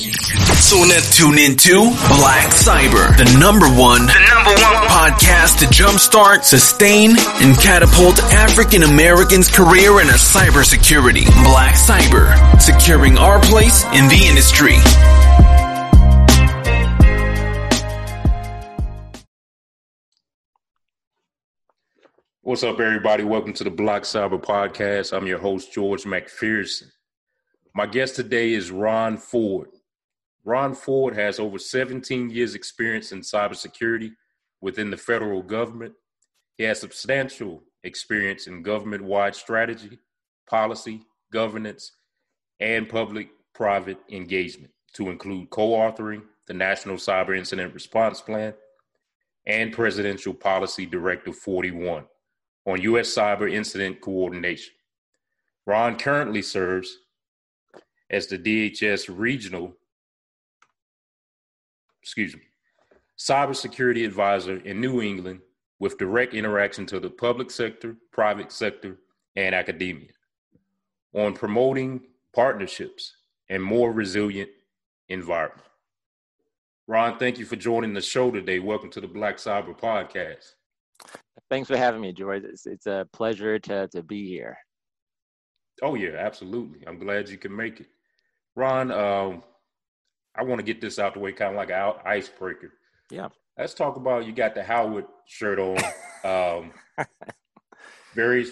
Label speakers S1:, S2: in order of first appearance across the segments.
S1: So let's tune into Black Cyber, the number one, the number one podcast to jumpstart, sustain, and catapult African Americans' career in a cybersecurity. Black Cyber, securing our place in the industry.
S2: What's up, everybody? Welcome to the Black Cyber Podcast. I'm your host, George McPherson. My guest today is Ron Ford. Ron Ford has over 17 years' experience in cybersecurity within the federal government. He has substantial experience in government wide strategy, policy, governance, and public private engagement, to include co authoring the National Cyber Incident Response Plan and Presidential Policy Directive 41 on U.S. cyber incident coordination. Ron currently serves as the DHS Regional excuse me, cybersecurity advisor in New England with direct interaction to the public sector, private sector, and academia on promoting partnerships and more resilient environment. Ron, thank you for joining the show today. Welcome to the Black Cyber Podcast.
S3: Thanks for having me, George. It's, it's a pleasure to, to be here.
S2: Oh, yeah, absolutely. I'm glad you can make it. Ron, um, I want to get this out the way, kind of like an icebreaker.
S3: Yeah.
S2: Let's talk about you got the Howard shirt on. um, very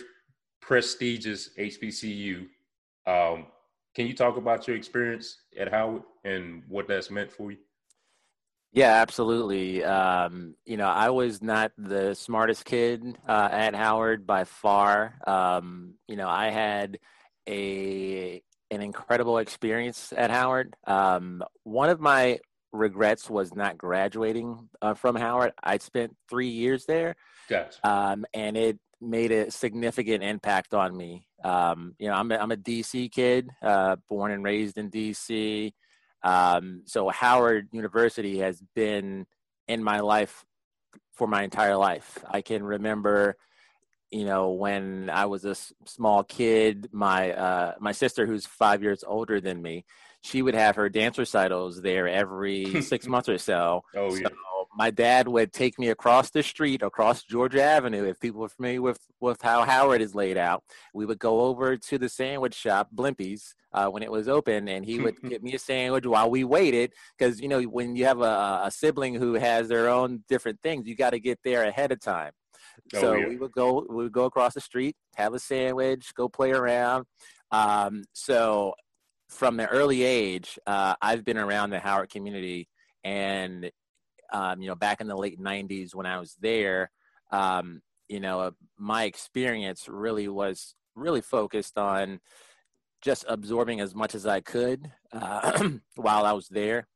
S2: prestigious HBCU. Um, can you talk about your experience at Howard and what that's meant for you?
S3: Yeah, absolutely. Um, you know, I was not the smartest kid uh, at Howard by far. Um, you know, I had a an incredible experience at Howard. Um, one of my regrets was not graduating uh, from Howard. I spent three years there,
S2: gotcha.
S3: um, and it made a significant impact on me. Um, you know, I'm a, I'm a DC kid, uh, born and raised in DC. Um, so Howard University has been in my life for my entire life. I can remember you know when i was a small kid my uh, my sister who's five years older than me she would have her dance recitals there every six months or so.
S2: Oh
S3: so
S2: yeah.
S3: my dad would take me across the street across georgia avenue if people are familiar with with how howard is laid out. We would go over to the sandwich shop blimpie's uh, when it was open and he would get me a sandwich while we waited because you know when you have a, a sibling who has their own different things you got to get there ahead of time
S2: Oh,
S3: so
S2: yeah.
S3: we would go we would go across the street, have a sandwich, go play around. Um, so from the early age, uh, I've been around the Howard community, and um, you know, back in the late '90s when I was there, um, you know, my experience really was really focused on just absorbing as much as I could uh, while I was there.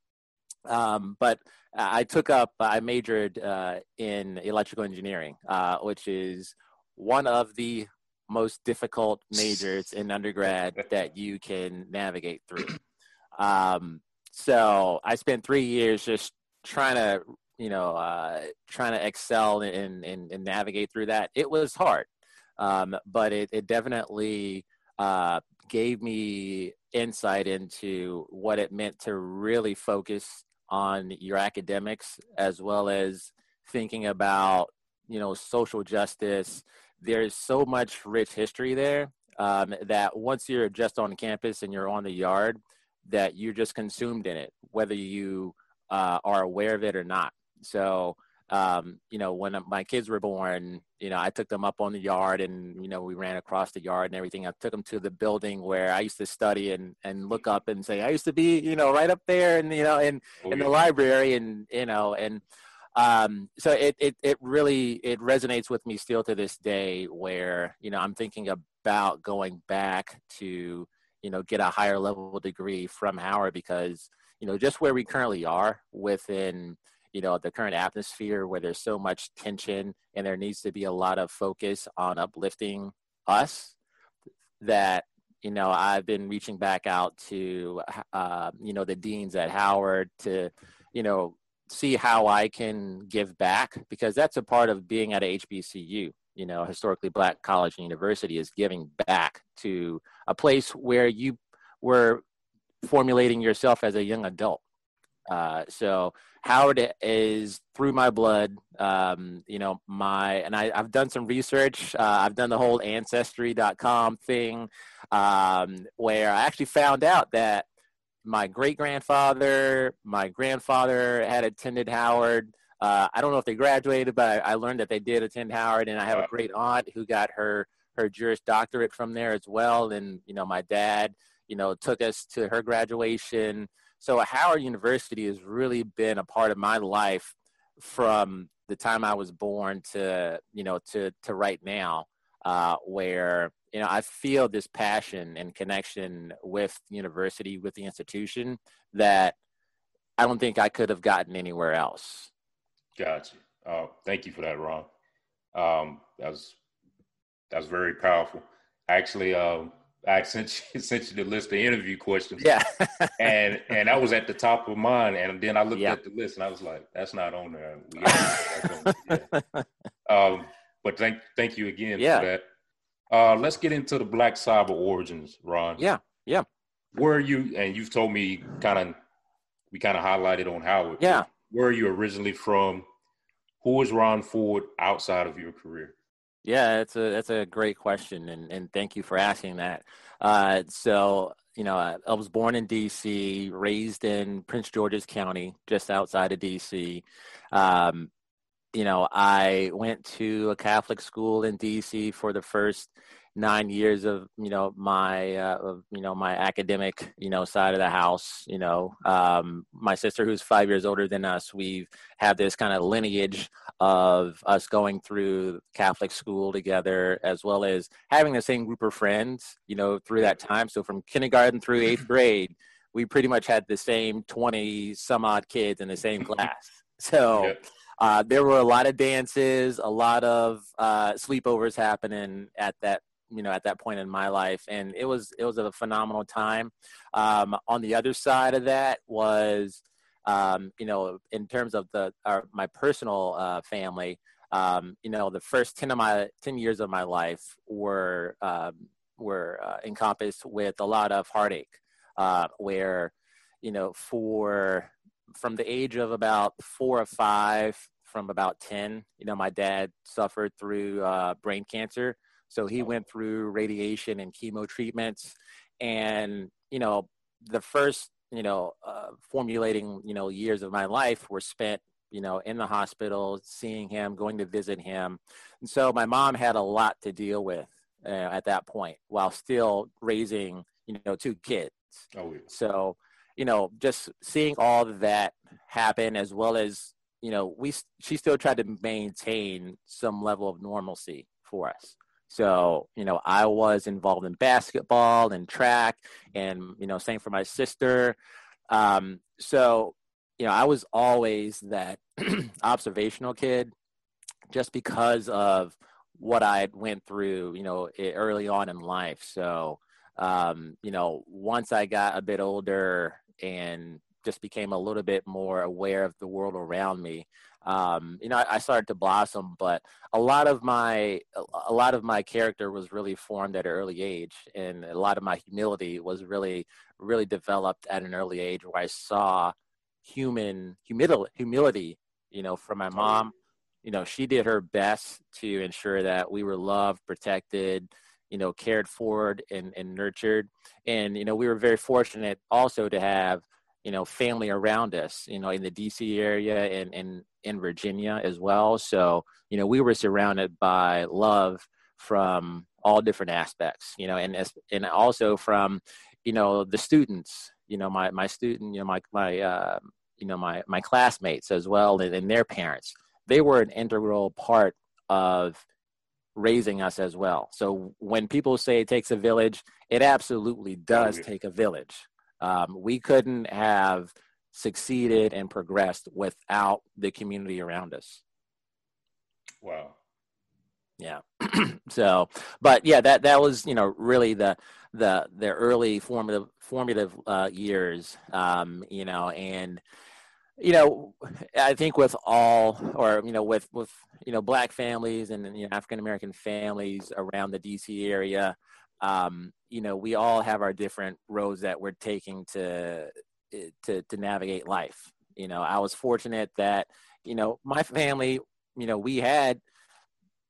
S3: Um, but I took up, I majored uh, in electrical engineering, uh, which is one of the most difficult majors in undergrad that you can navigate through. Um, so I spent three years just trying to, you know, uh, trying to excel and, and, and navigate through that. It was hard, um, but it, it definitely uh, gave me insight into what it meant to really focus on your academics as well as thinking about you know social justice. There's so much rich history there um, that once you're just on campus and you're on the yard that you're just consumed in it whether you uh, are aware of it or not. So um, you know when my kids were born you know i took them up on the yard and you know we ran across the yard and everything. I took them to the building where i used to study and and look up and say i used to be you know right up there and you know in
S2: Oh,
S3: in the library and you know and um, so it, it it really it resonates with me still to this day where you know i'm thinking about going back to you know get a higher level degree from howard because you know just where we currently are within you know the current atmosphere where there's so much tension and there needs to be a lot of focus on uplifting us that you know i've been reaching back out to uh, you know the deans at howard to you know see how i can give back because that's a part of being at a hbcu you know historically black college and university is giving back to a place where you were formulating yourself as a young adult. Uh, so Howard is through my blood. Um, you know, my and I, have done some research. Uh, I've done the whole ancestry.com thing, um, where I actually found out that my great grandfather, my grandfather had attended Howard. Uh, I don't know if they graduated, but I, I, learned that they did attend Howard, and I have a great aunt who got her her Juris Doctorate from there as well. And you know, my dad, you know, took us to her graduation. So Howard University has really been a part of my life from the time I was born to you know to to right now, uh, where you know I feel this passion and connection with university, with the institution that I don't think I could have gotten anywhere else.
S2: Gotcha. Uh, thank you for that, Ron. Um, that was that was very powerful. Actually, um, I sent you, sent you the list of interview questions.
S3: Yeah.
S2: and and that was at the top of mine. And then I looked yeah. at the list and I was like, that's not on there. yeah. um, but thank thank you again yeah. for that. Uh, let's get into the Black Cyber origins, Ron.
S3: Yeah, yeah.
S2: Where are you? And you've told me kind of we kind of highlighted on Howard.
S3: Yeah.
S2: Where are you originally from? Who is Ron Ford outside of your career?
S3: Yeah, that's a that's a great question, and and thank you for asking that. Uh, so you know, I, was born in D.C., raised in Prince George's County, just outside of D.C. Um, you know, I went to a Catholic school in D.C. for the first nine years of you know my uh, of, you know my academic you know side of the house you know um, my sister who's five years older than us we've had this kind of lineage of us going through catholic school together as well as having the same group of friends you know through that time so from kindergarten through eighth grade we pretty much had the same 20 some odd kids in the same class so yep. Uh, there were a lot of dances, a lot of uh, sleepovers happening at that you know at that point in my life and it was it was a phenomenal time. Um, on the other side of that was um, you know in terms of the our, my personal uh, family um, you know the first 10 of my 10 years of my life were um, were uh, encompassed with a lot of heartache uh, where you know for from the age of about four or five from about 10 you know my dad suffered through uh, brain cancer so he went through radiation and chemo treatments, and you know the first you know uh, formulating you know years of my life were spent you know in the hospital, seeing him, going to visit him, and so my mom had a lot to deal with uh, at that point while still raising you know two kids. Oh, yeah. So you know just seeing all that happen as well as you know we she still tried to maintain some level of normalcy for us so, you know, I was involved in basketball and track and, you know, same for my sister. Um, so, you know, I was always that observational kid just because of what I went through, you know, early on in life. So, um, you know, once I got a bit older and just became a little bit more aware of the world around me, um, you know, I, I, started to blossom. But a lot of my a lot of my character was really formed at an early age, and a lot of my humility was really really developed at an early age, where I saw human humility, humility you know, from my mom. You know, she did her best to ensure that we were loved, protected, you know, cared for and, and nurtured. And, you know, we were very fortunate also to have you know family around us you know in the dc area and in in virginia as well. So you know we were surrounded by love from all different aspects you know and and also from you know the students you know my my student you know my my uh, you know my my classmates as well and, and their parents. They were an integral part of raising us as well. So when people say it takes a village it absolutely does take a village. Um, we couldn't have succeeded and progressed without the community around us.
S2: Wow.
S3: Yeah. so, but yeah, that that was you know really the the the early formative formative uh, years. Um, you know, and you know, I think with all or you know with with you know black families and you know African American families around the DC area um, you know, we all have our different roads that we're taking to to to navigate life. You know, I was fortunate that you know my family, you know, we had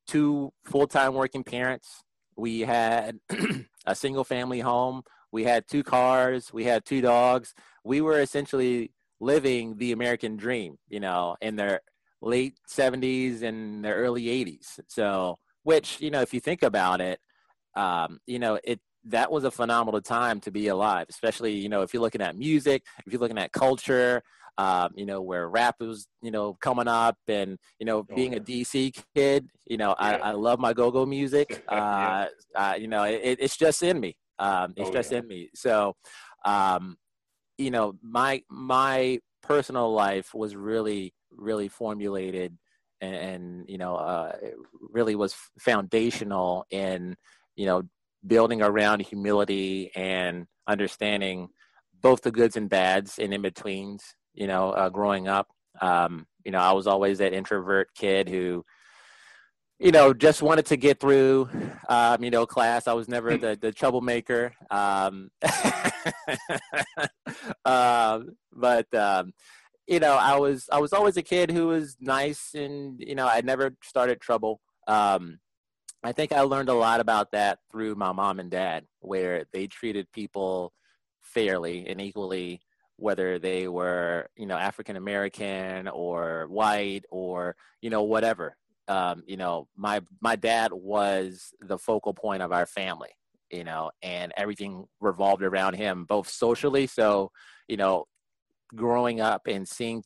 S3: two full time working parents. We had a single family home. We had two cars. We had two dogs. We were essentially living the American dream, you know, in their late 70s and their early 80s. So, which, you know, if you think about it, um, you know, it that was a phenomenal time to be alive, especially, you know, if you're looking at music, if you're looking at culture, um, you know, where rap was, you know, coming up and, you know, oh, being a DC kid, you know, yeah. I, I love my go-go music. Uh, yeah. uh, you know, it, it's just in me. Um, it's oh, just in me. So, um, you know, my, my personal life was really, really formulated and, and you know, uh, really was foundational in, you know, building around humility and understanding both the goods and bads and in betweens you know uh, growing up. Um, you know i was always that introvert kid who you know just wanted to get through um, you know class. I was never the, the troublemaker. Um, um, but um, you know i was i was always a kid who was nice and you know i never started trouble. Um, I think I learned a lot about that through my mom and dad, where they treated people fairly and equally, whether they were, you know, African American or white or, you know, whatever. Um, you know, my my dad was the focal point of our family, you know, and everything revolved around him, both socially. So, you know, growing up and seeing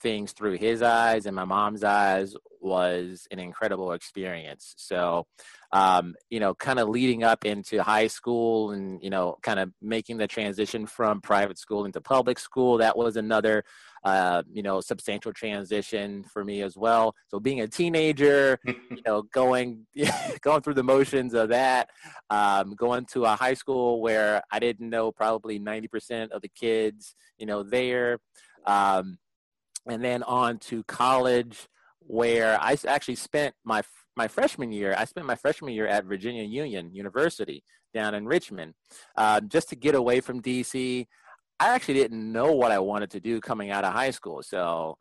S3: things through his eyes and my mom's eyes was an incredible experience. So, um, you know, kind of leading up into high school and, you know, kind of making the transition from private school into public school, that was another, uh, you know, substantial transition for me as well. So being a teenager, you know, going, going through the motions of that, um, going to a high school where I didn't know probably 90% of the kids, you know, there, um, and then on to college where I actually spent my my freshman year. I spent my freshman year at Virginia Union University down in Richmond, uh, just to get away from DC. I actually didn't know what I wanted to do coming out of high school, so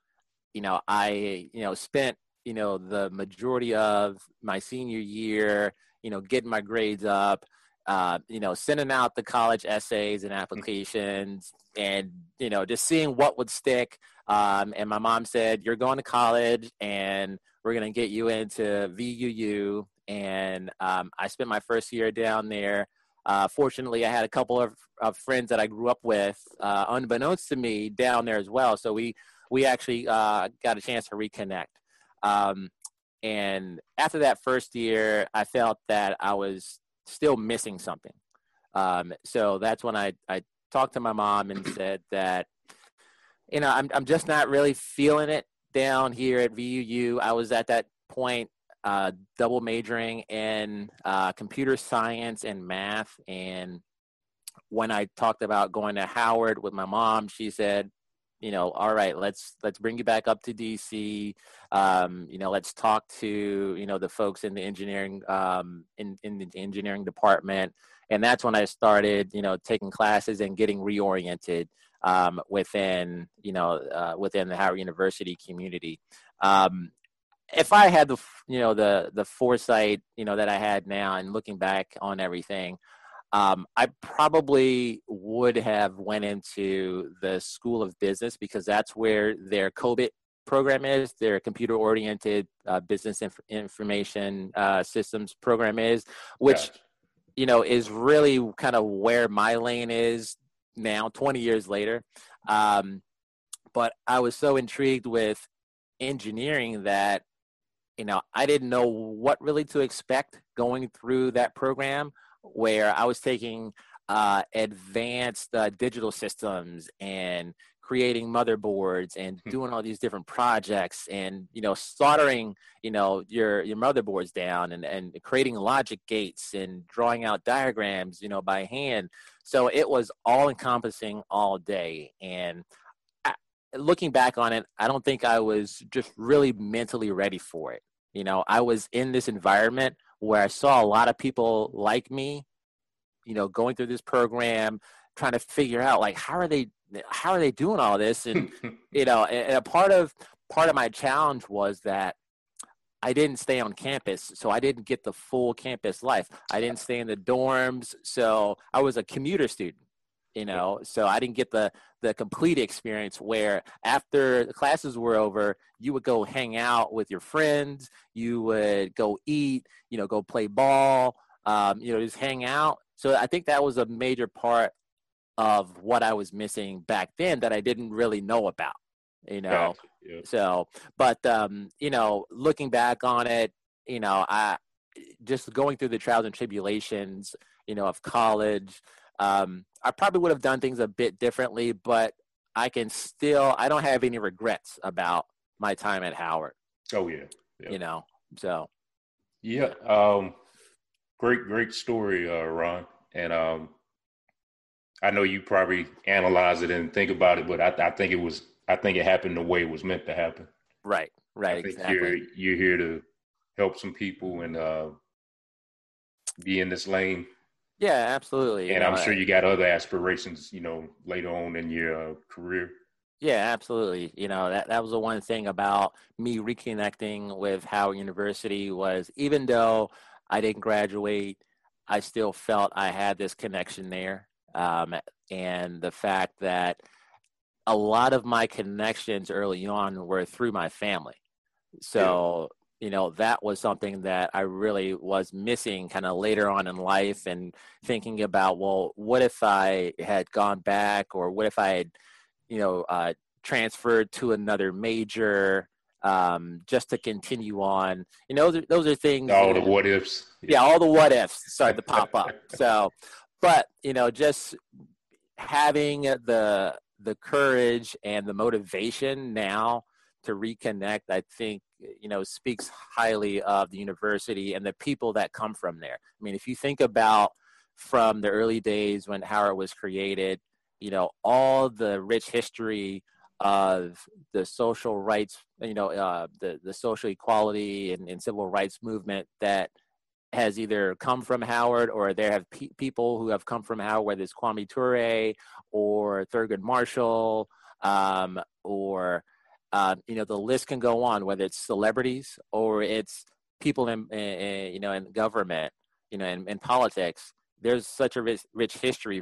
S3: you know I you know spent you know the majority of my senior year you know getting my grades up. Uh, you know, sending out the college essays and applications, and you know, just seeing what would stick. Um, and my mom said, "You're going to college, and we're going to get you into VUU." And um, I spent my first year down there. Uh, fortunately, I had a couple of, of, friends that I grew up with, uh, unbeknownst to me, down there as well. So we we actually uh, got a chance to reconnect. Um, and after that first year, I felt that I was still missing something. Um, so that's when I, I talked to my mom and said that you know, I'm I'm just not really feeling it down here at VUU. I was at that point uh, double majoring in uh, computer science and math. And when I talked about going to Howard with my mom, she said, you know, all right, let's let's bring you back up to DC. Um, you know, let's talk to you know the folks in the engineering um, in in the engineering department, and that's when I started you know taking classes and getting reoriented um, within you know uh, within the Howard University community. Um, if I had the you know the the foresight you know that I had now and looking back on everything, um, I probably would have went into the School of Business because that's where their COBIT program is, their computer oriented uh, business inf- information uh, systems program is, which you know is really kind of where my lane is now, 20 years later. Um, but I was so intrigued with engineering that, you know, I didn't know what really to expect going through that program where I was taking uh, advanced uh, digital systems and creating motherboards and hmm. doing all these different projects and you know soldering you know your your motherboards down and and creating logic gates and drawing out diagrams you know by hand so it was all encompassing all day. And I, looking back on it i don't think i was just really mentally ready for it. You know i was in this environment where i saw a lot of people like me you know, going through this program, trying to figure out like how are they how are they doing all this, and you know, and a part of part of my challenge was that I didn't stay on campus, so I didn't get the full campus life. I didn't stay in the dorms, so I was a commuter student you know? So i didn't get the the complete experience where after the classes were over you would go hang out with your friends you would go eat you know go play ball um, you know just hang out. So i think that was a major part of what i was missing back then that i didn't really know about you know yeah. so but um you know looking back on it you know i just going through the trials and tribulations you know of college um, I probably would have done things a bit differently, but I can still I don't have any regrets about my time at Howard.
S2: Oh yeah,
S3: yeah. you know. So
S2: yeah, um, great great story, uh, Ron, and um, I know you probably analyze it and think about it, but I, I think it was I think it happened the way it was meant to happen.
S3: Right, right, exactly.
S2: You're you're here to help some people and uh, be in this lane
S3: yeah, absolutely.
S2: And you know, I'm sure you got other aspirations, you know, later on in your uh, career.
S3: Yeah, absolutely. You know, that, that was the one thing about me reconnecting with Howard University was even though I didn't graduate, I still felt I had this connection there. Um, and the fact that a lot of my connections early on were through my family. So you know that was something that i really was missing kind of later on in life and thinking about well what if i had gone back or what if i had you know uh, transferred to another major um, just to continue on you know those are, those are things
S2: all the what ifs
S3: yeah. yeah all the what ifs started to pop up so but you know just having the the courage and the motivation now to reconnect, I think, you know, speaks highly of the university and the people that come from there. I mean, if you think about from the early days when Howard was created, you know, all the rich history of the social rights, you know, uh, the, the social equality and, and, civil rights movement that has either come from Howard or there have pe- people who have come from Howard, whether it's Kwame Ture or Thurgood Marshall um, or uh, you know, the list can go on, whether it's celebrities or it's people in, in you know, in government, you know, in, in politics. There's such a rich, rich history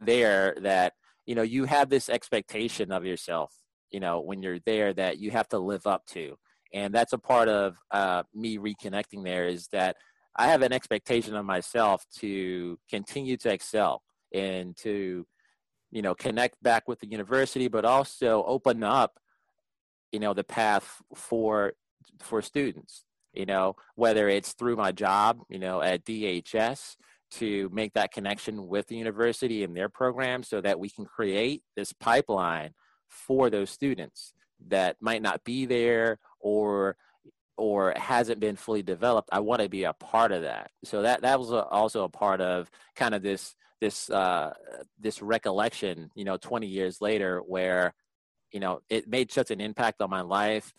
S3: there that, you know, you have this expectation of yourself, you know, when you're there that you have to live up to. And that's a part of uh, me reconnecting there is that I have an expectation of myself to continue to excel and to, you know, connect back with the university, but also open up you know the path for for students you know whether it's through my job you know at dhs to make that connection with the university and their program so that we can create this pipeline for those students that might not be there or or hasn't been fully developed i want to be a part of that so that that was also a part of kind of this this uh this recollection you know 20 years later where you know, it made such an impact on my life.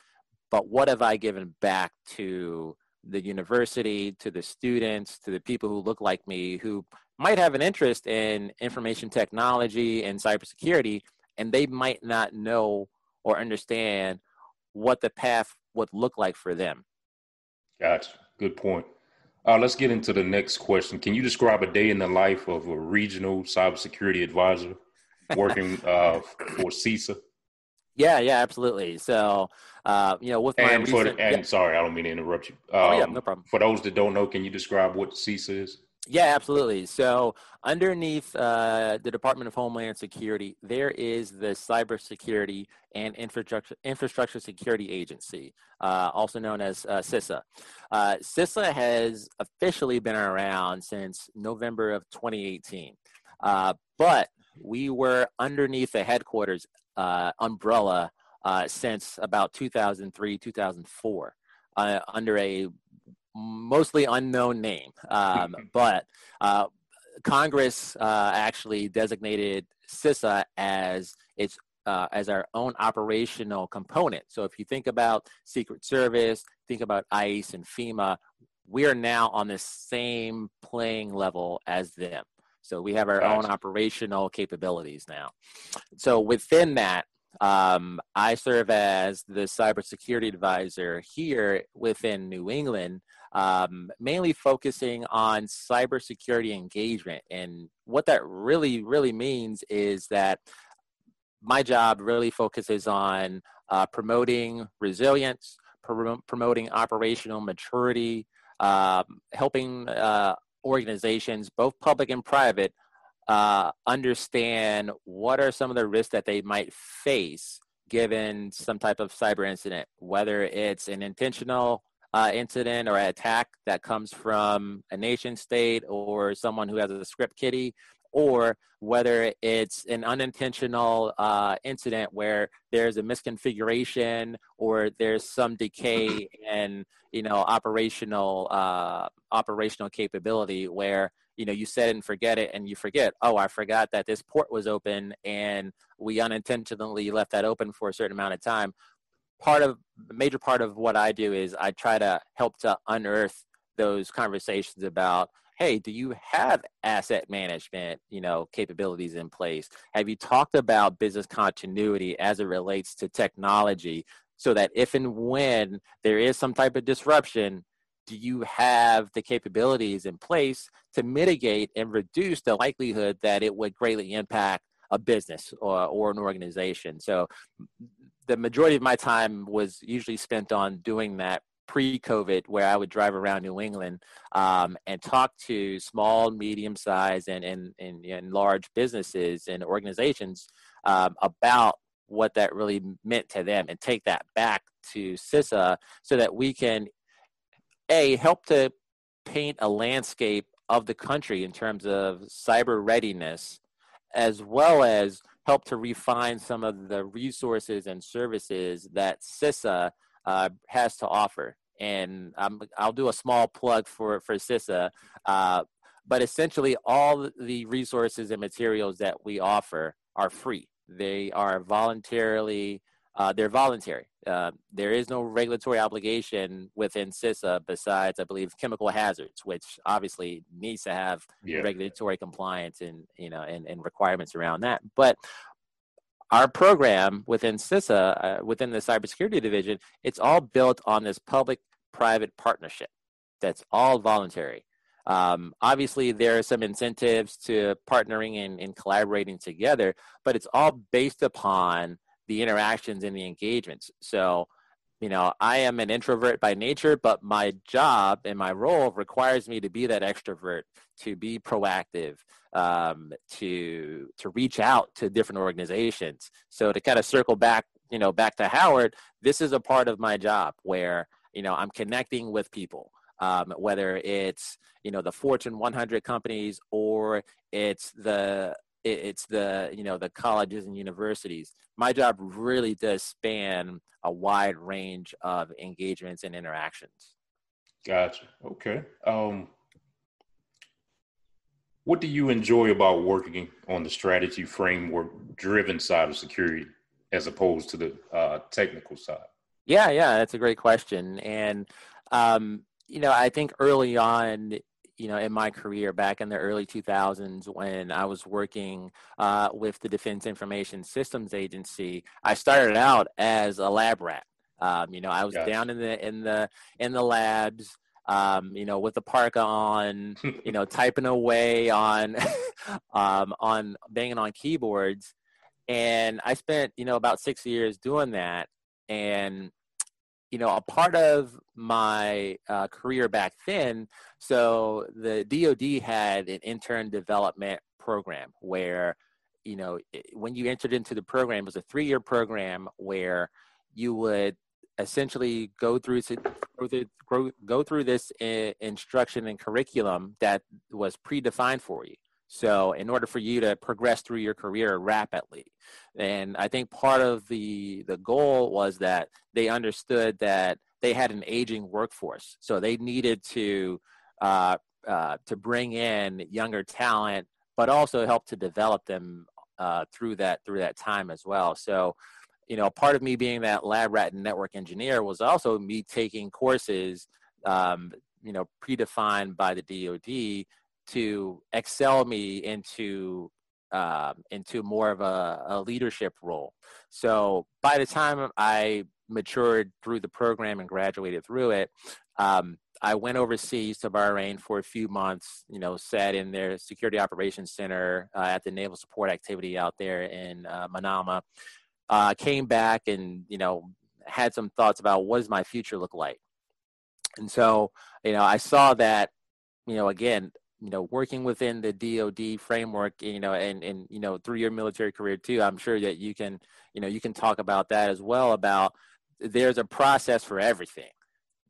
S3: But what have I given back to the university, to the students, to the people who look like me, who might have an interest in information technology and cybersecurity, and they might not know or understand what the path would look like for them.
S2: Gotcha. Good point. Uh, let's get into the next question. Can you describe a day in the life of a regional cybersecurity advisor working uh, for CISA?
S3: Yeah, yeah, absolutely. So, uh, you know, with my
S2: and,
S3: recent,
S2: for, and yeah. sorry, I don't mean to interrupt you.
S3: Um, oh yeah, um, no problem.
S2: For those that don't know, can you describe what CISA is?
S3: Yeah, absolutely. So, underneath uh, the Department of Homeland Security, there is the Cybersecurity and Infrastructure Infrastructure Security Agency, uh, also known as uh, CISA. Uh, CISA has officially been around since November of 2018, uh, but we were underneath the headquarters uh, umbrella uh, since about 2003, 2004, uh, under a mostly unknown name. Um, but uh, Congress uh, actually designated CISA as its uh, as our own operational component. So if you think about Secret Service, think about ICE and FEMA, we are now on the same playing level as them. So we have our gotcha. own operational capabilities now. So within that, um, I serve as the cybersecurity advisor here within New England, um, mainly focusing on cybersecurity engagement. And what that really, really means is that my job really focuses on uh, promoting resilience, pr- promoting operational maturity, uh, helping uh, organizations, both public and private, uh, understand what are some of the risks that they might face given some type of cyber incident, whether it's an intentional uh, incident or attack that comes from a nation state or someone who has a script kiddie, or whether it's an unintentional uh, incident where there's a misconfiguration or there's some decay in you know operational uh, operational capability where you know you set it and forget it and you forget oh i forgot that this port was open and we unintentionally left that open for a certain amount of time part of major part of what i do is i try to help to unearth those conversations about hey do you have asset management you know capabilities in place? Have you talked about business continuity as it relates to technology so that if and when there is some type of disruption do you have the capabilities in place to mitigate and reduce the likelihood that it would greatly impact a business or, or an organization. So the majority of my time was usually spent on doing that pre-COVID, where I would drive around New England um, and talk to small, medium-sized, and, and, and, and, large businesses and organizations um, about what that really meant to them, and take that back to CISA so that we can a help to paint a landscape of the country in terms of cyber readiness, as well as help to refine some of the resources and services that CISA uh, has to offer. And I'll do a small plug for, for CISA. Uh, but essentially, all the resources and materials that we offer are free. They are voluntarily, uh, they're voluntary. Uh, there is no regulatory obligation within CISA besides, I believe, chemical hazards, which obviously needs to have yeah. regulatory compliance and you know and, and requirements around that. But our program within CISA, uh, within the cybersecurity division, it's all built on this public-private partnership. That's all voluntary. Um, obviously, there are some incentives to partnering and, and collaborating together, but it's all based upon the interactions and the engagements. So, you know, I am an introvert by nature, but my job and my role requires me to be that extrovert, to be proactive, um, to to reach out to different organizations. So to kind of circle back, you know, back to Howard, this is a part of my job where you know I'm connecting with people. Um, whether it's you know the Fortune 100 companies or it's the it's the you know the colleges and universities. My job really does span a wide range of engagements and interactions.
S2: Gotcha. Okay. Um, what do you enjoy about working on the strategy framework driven side of security as opposed to the uh, technical side?
S3: Yeah yeah that's a great question. And um, you know i think early on you know, in my career back in the early 2000s when I was working uh, with the Defense Information Systems Agency, I started out as a lab rat. Um, you know, I was gotcha. down in the in the in the labs, um, you know, with the parka on, you know, typing away on um, on banging on keyboards, and I spent you know about six years doing that, and you know, a part of my uh, career back then, so the DoD had an intern development program where, you know, when you entered into the program, it was a three-year program where you would essentially go through go through this uh, instruction and curriculum that was predefined for you. So, in order for you to progress through your career rapidly, and I think part of the the goal was that they understood that they had an aging workforce, so they needed to uh, uh, to bring in younger talent, but also help to develop them uh, through that through that time as well. So, you know, part of me being that lab rat and network engineer was also me taking courses, um, you know, predefined by the DoD to excel me into um, into more of a, a, leadership role. So by the time I matured through the program and graduated through it, um, I went overseas to Bahrain for a few months. You know, sat in their security operations center uh, at the naval support activity out there in uh, Manama. Uh, came back and you know had some thoughts about what does my future look like. And so, you know, I saw that, you know, again, you know, working within the DoD framework, you know, and and you know, through your military career too, I'm sure that you can, you know, you can talk about that as well. About there's a process for everything.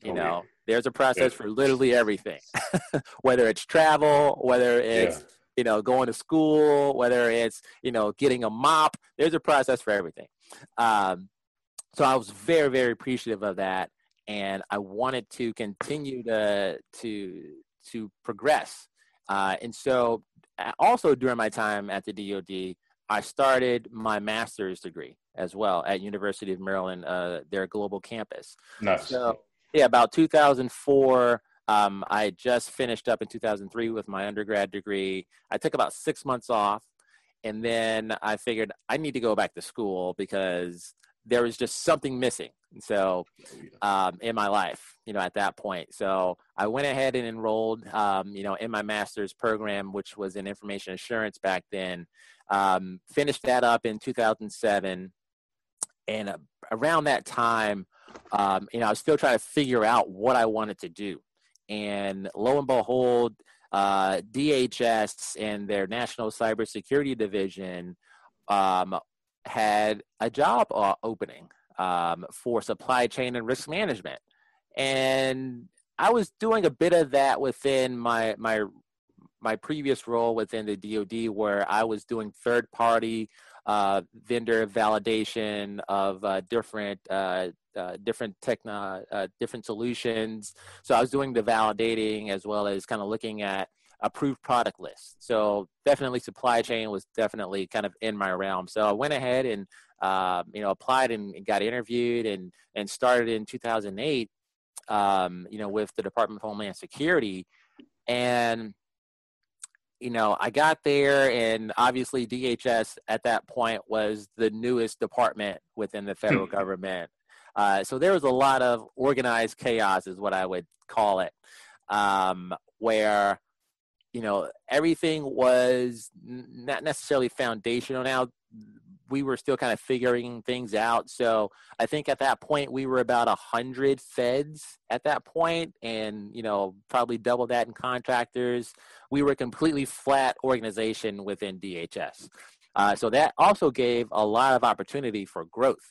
S3: You oh, know, yeah. there's a process yeah. for literally everything, whether it's travel, whether it's yeah. you know going to school, whether it's you know getting a mop. There's a process for everything. Um, so I was very very appreciative of that, and I wanted to continue to to to progress. Uh, and so, also during my time at the DoD, I started my master's degree as well at University of Maryland, uh, their global campus.
S2: Nice.
S3: So, yeah, about 2004. Um, I just finished up in 2003 with my undergrad degree. I took about six months off, and then I figured I need to go back to school because there was just something missing. So, um, in my life, you know, at that point, so I went ahead and enrolled, um, you know, in my master's program, which was in information assurance back then. Um, finished that up in 2007, and uh, around that time, um, you know, I was still trying to figure out what I wanted to do, and lo and behold, uh, DHS and their National Cybersecurity Division um, had a job uh, opening um, for supply chain and risk management, and I was doing a bit of that within my my my previous role within the DoD, where I was doing third party uh, vendor validation of uh, different uh, uh different techno uh, different solutions. So I was doing the validating as well as kind of looking at approved product list. So definitely supply chain was definitely kind of in my realm. So I went ahead and uh, you know applied and got interviewed and and started in 2008. Um, you know with the Department of Homeland Security, and you know I got there and obviously DHS at that point was the newest department within the federal government. Uh, so there was a lot of organized chaos, is what I would call it, um, where you know everything was not necessarily foundational. Now we were still kind of figuring things out. So i think at that point we were about a hundred feds at that point and you know probably double that in contractors. We were a completely flat organization within dhs uh, so that also gave a lot of opportunity for growth.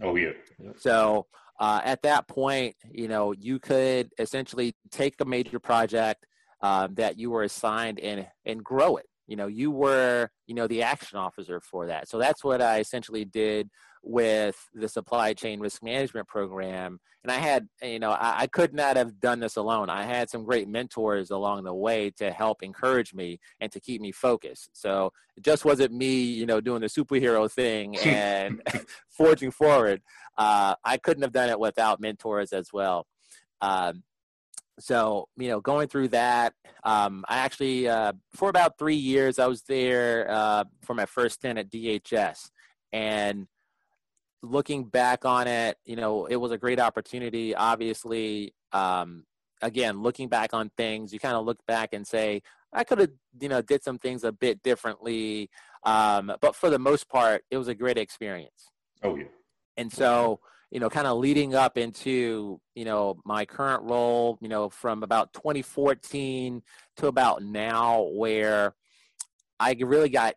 S2: Oh yeah.
S3: So uh, at that point you know you could essentially take a major project um, that you were assigned and and grow it. You know you were you know the action officer for that. So that's what i essentially did with the supply chain risk management program. And i had you know I, I, could not have done this alone. I had some great mentors along the way to help encourage me and to keep me focused. So it just wasn't me you know doing the superhero thing and forging forward. Uh, i couldn't have done it without mentors as well. Um, so you know going through that um, i actually uh, for about three years i was there uh, for my first stint at dhs and looking back on it you know it was a great opportunity obviously um, again looking back on things you kind of look back and say i could have you know did some things a bit differently um, but for the most part it was a great experience.
S2: Oh yeah.
S3: And so you know, kind of leading up into, you know, my current role, you know, from about 2014 to about now, where I really got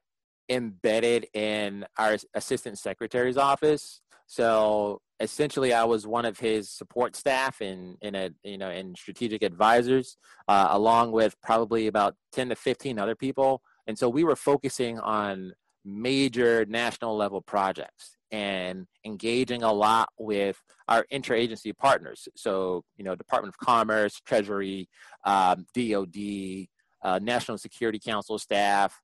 S3: embedded in our assistant secretary's office. So essentially, I was one of his support staff in in a you know in strategic advisors, uh, along with probably about 10 to 15 other people. And so we were focusing on major national level projects and engaging a lot with our interagency partners. So, you know, Department of Commerce, Treasury, um, DOD, uh, National Security Council staff,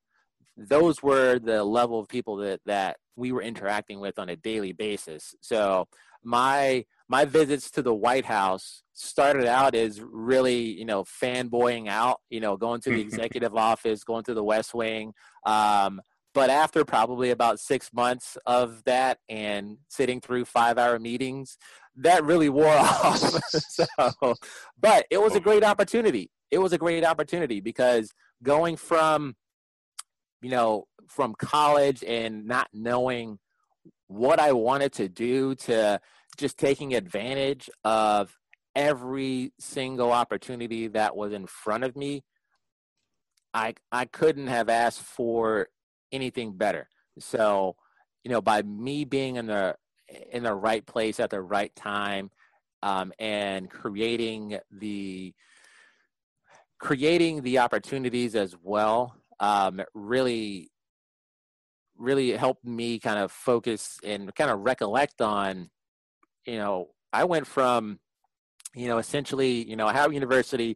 S3: those were the level of people that that we were interacting with on a daily basis. So my my visits to the White House started out as really, you know, fanboying out, you know, going to the executive office, going to the West Wing. Um, but after probably about six months of that and sitting through five hour meetings, that really wore off. so, but it was a great opportunity. It was a great opportunity because going from, you know, from college and not knowing what I wanted to do to just taking advantage of every single opportunity that was in front of me, I I couldn't have asked for anything better. So, you know, by me being in the in the right place at the right time um, and creating the creating the opportunities as well um, really really helped me kind of focus and kind of recollect on you know i went from you know essentially you know howard university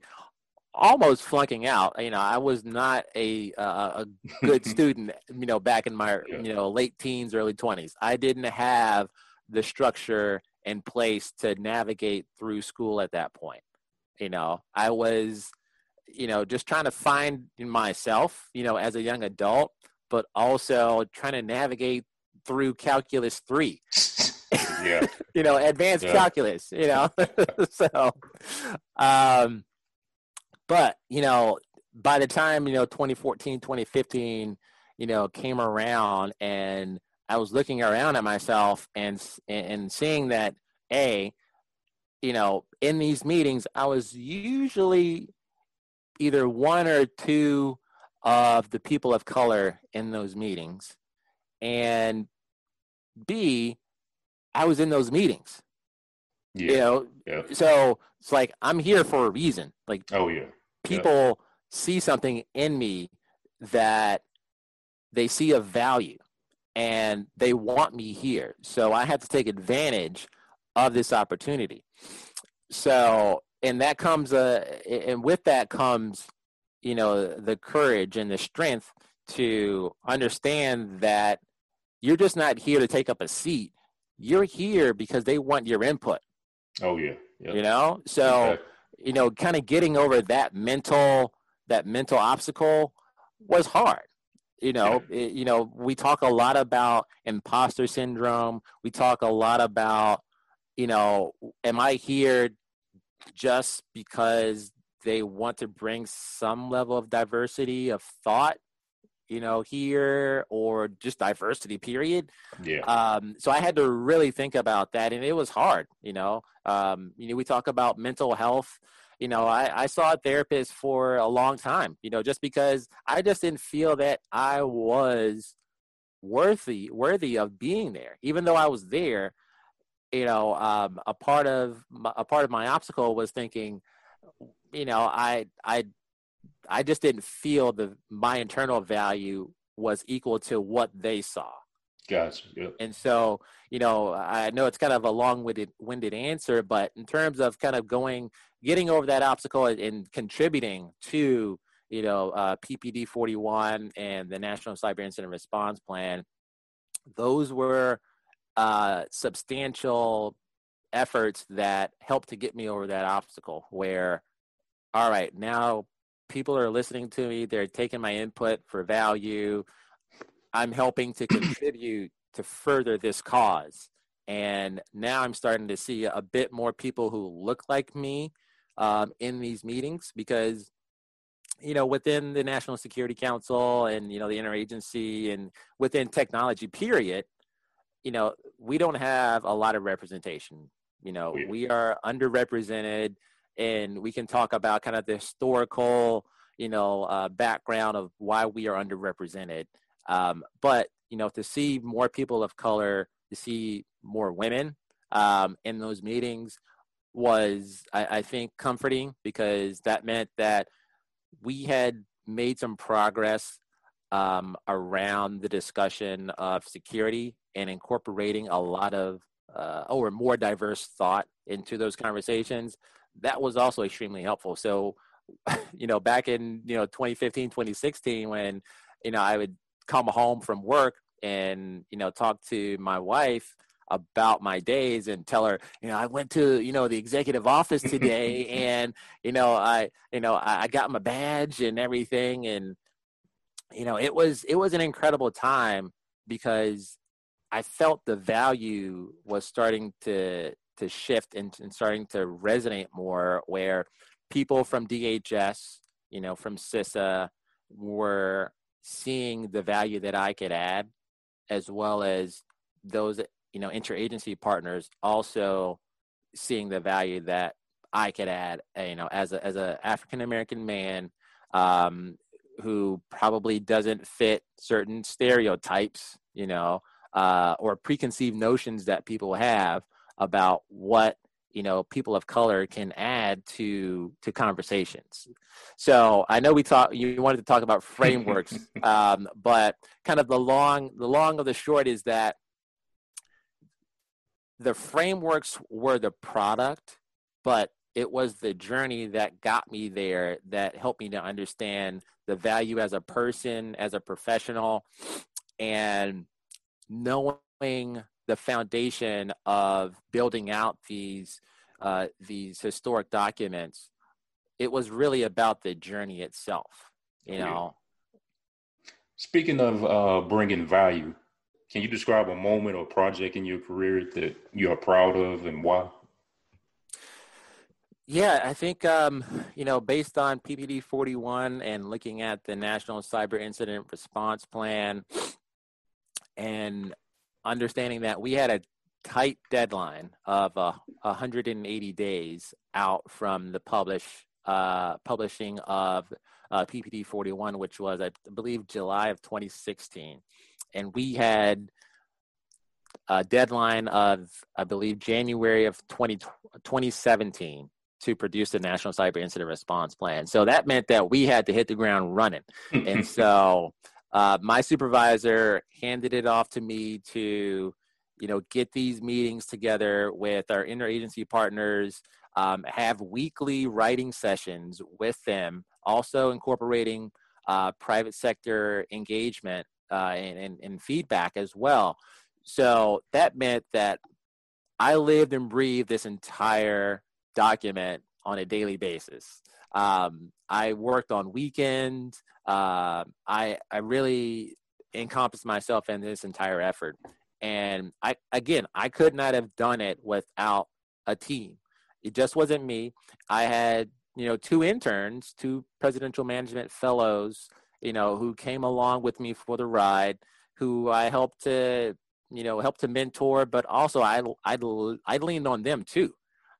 S3: almost flunking out. You know, I was not a uh, a good student. You know, back in my you know late teens, early twenties, I didn't have the structure in place to navigate through school at that point. You know, I was, you know, just trying to find myself. You know, as a young adult, but also trying to navigate through calculus three.
S2: yeah.
S3: you know, advanced yeah. calculus. You know, so. Um, but, you know, by the time, you know, 2014, 2015, you know, came around and I was looking around at myself and and seeing that a you know in these meetings I was usually either one or two of the people of color in those meetings. And b I was in those meetings yeah. you know yeah. so it's like I'm here for a reason like
S2: oh yeah
S3: people yeah. see something in me that they see a value and they want me here. So I have to take advantage of this opportunity. So, and that comes, uh, and with that comes, you know, the courage and the strength to understand that you're just not here to take up a seat. You're here because they want your input.
S2: Oh yeah.
S3: Yep. You know, so okay you know, kind of getting over that mental that mental obstacle was hard. You know, it, you know, we talk a lot about imposter syndrome. We talk a lot about, you know, am I here just because they want to bring some level of diversity of thought you know, here or just diversity, period.
S2: Yeah.
S3: Um, so I had to really think about that, and it was hard. You know, um, you know, we talk about mental health. You know, I, I saw a therapist for a long time. You know, just because I just didn't feel that I was worthy worthy of being there, even though I was there. You know, um, a part of my, a part of my obstacle was thinking, you know, I I I just didn't feel the my internal value was equal to what they saw.
S2: Gotcha. Yep.
S3: And so, you know, I know it's kind of a long-winded winded answer, but in terms of kind of going, getting over that obstacle and contributing to, you know, uh, PPD 41 and the National Cyber Incident Response Plan, those were uh, substantial efforts that helped to get me over that obstacle. Where, all right, now people are listening to me they're taking my input for value. I'm helping to contribute to further this cause. And now i'm starting to see a bit more people who look like me um, in these meetings because you know within the national security council and you know the interagency and within technology period you know we don't have a lot of representation. You know we are underrepresented and we can talk about kind of the historical, you know, uh, background of why we are underrepresented. Um, but you know, to see more people of color, to see more women um, in those meetings was, I, I think, comforting because that meant that we had made some progress um, around the discussion of security and incorporating a lot of uh, or more diverse thought into those conversations that was also extremely helpful. So, you know, back in, you know, 2015, 2016, when, you know, I would come home from work and you know talk to my wife about my days and tell her, you know, I went to, you know, the executive office today and, you know, I, you know, I got my badge and everything. And, you know, it was, it was an incredible time because I felt the value was starting to, to shift and, and starting to resonate more where people from DHS, you know, from CISA were seeing the value that I could add as well as those you know interagency partners also seeing the value that I could add, you know, as a as a African American man um, who probably doesn't fit certain stereotypes, you know, uh, or preconceived notions that people have about what you know people of color can add to to conversations. So I know we talked You wanted to talk about frameworks, um, but kind of the long the long of the short is that the frameworks were the product, but it was the journey that got me there that helped me to understand the value as a person, as a professional, and knowing the foundation of building out these uh, these historic documents. It was really about the journey itself, you know.
S2: Speaking of uh, bringing value, can you describe a moment or project in your career that you are proud of and why?
S3: Yeah, I think um, you know, based on PPD 41 and looking at the National Cyber Incident Response Plan, and understanding that we had a tight deadline of uh, 180 days out from the publish uh, publishing of uh, PPD 41, which was I believe July of 2016 and we had a deadline of I believe January of 20, 2017 to produce the National Cyber Incident Response Plan. So that meant that we had to hit the ground running, and so uh, my supervisor handed it off to me to you know get these meetings together with our interagency partners um, have weekly writing sessions with them also incorporating uh, private sector engagement uh, and, and, and feedback as well. So that meant that I lived and breathed this entire document on a daily basis. Um, I worked on weekends. Uh, I I really encompassed myself in this entire effort, and I again I could not have done it without a team. It just wasn't me. I had you know two interns, two presidential management fellows you know, who came along with me for the ride, who I helped to, you know, help to mentor, but also I, I, I leaned on them too.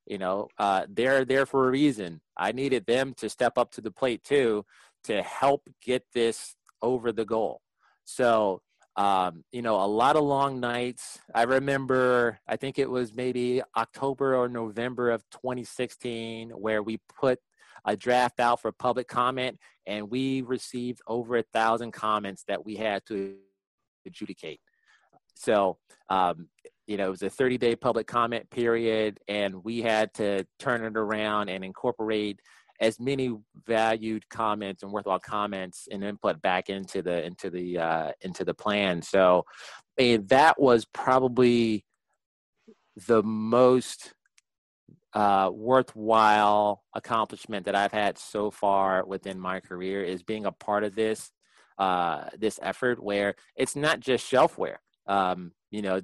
S3: You know, uh, they're there for a reason. I needed them to step up to the plate too to help get this over the goal. So, um, you know, a lot of long nights. I remember, I think it was maybe October or November of 2016, where we put a draft out for public comment, and we received over a thousand comments that we had to adjudicate. So, um, you know, it was a 30 day public comment period, and we had to turn it around and incorporate as many valued comments and worthwhile comments and input back into the into the uh, into the plan. So, and that was probably the most uh, worthwhile accomplishment that I've had so far within my career is being a part of this uh, this effort where it's not just shelfware. Um, you know,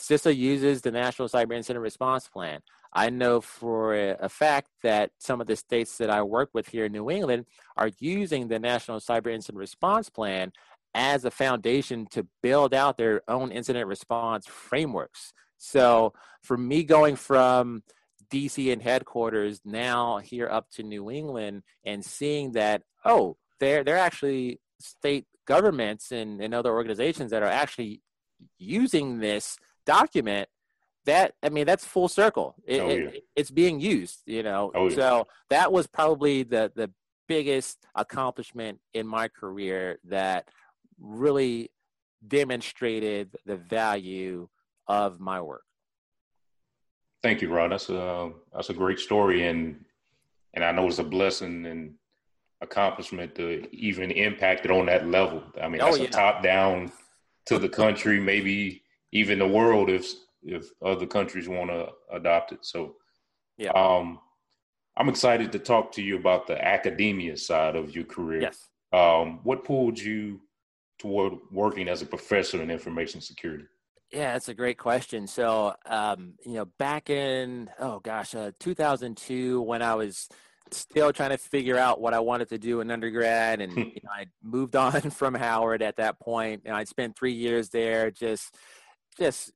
S3: CISA uses the National Cyber Incident Response Plan. I know for a, fact that some of the states that I work with here in New England are using the National Cyber Incident Response Plan as a foundation to build out their own incident response frameworks. So for me going from DC and headquarters now here up to New England and seeing that, oh, they're, they're actually state governments and, and other organizations that are actually using this document that i mean that's full circle it, oh, yeah. it, it's being used you know oh, yeah. so that was probably the the biggest accomplishment in my career that really demonstrated the value of my work
S2: Thank you, Rod. That's a that's a great story, and and I know it's a blessing and accomplishment to even impact it on that level. I mean,
S3: Oh,
S2: that's
S3: yeah.
S2: a top down to the country, maybe even the world if if other countries want to adopt it. So,
S3: Yeah.
S2: um, I'm excited to talk to you about the academia side of your career.
S3: Yes.
S2: Um, what pulled you toward working as a professor in information security?
S3: Yeah, that's a great question. So, um, you know, back in oh gosh, uh, 2002, when I was still trying to figure out what I wanted to do in undergrad, and you know, I moved on from Howard at that point, and I spent three years there, just, just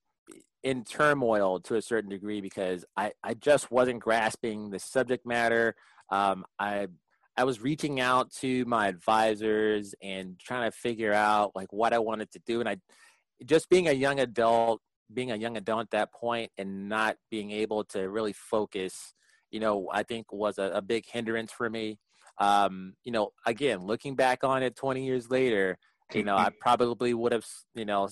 S3: in turmoil to a certain degree because I, I just wasn't grasping the subject matter. Um, I I was reaching out to my advisors and trying to figure out like what I wanted to do, and I just being a young adult, being a young adult at that point, and not being able to really focus, you know, I think was a, a big hindrance for me. Um, you know, again, looking back on it 20 years later, you know, I probably would have, you know,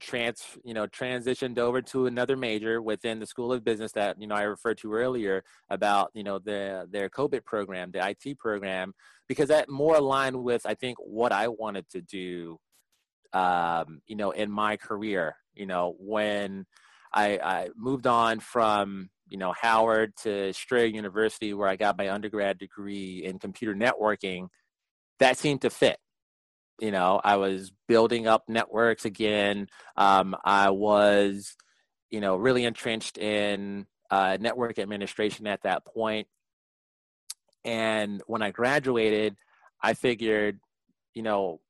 S3: trans, you know, transitioned over to another major within the School of Business that you know I referred to earlier about, you know, the their COVID program, the IT program, because that more aligned with I think what I wanted to do um, you know, in my career, you know, when I, I moved on from, you know, Howard to Strayer University, where I got my undergrad degree in computer networking, that seemed to fit. You know, I was building up networks again. Um, I was, you know, really entrenched in uh, network administration at that point. And when I graduated, I figured, you know,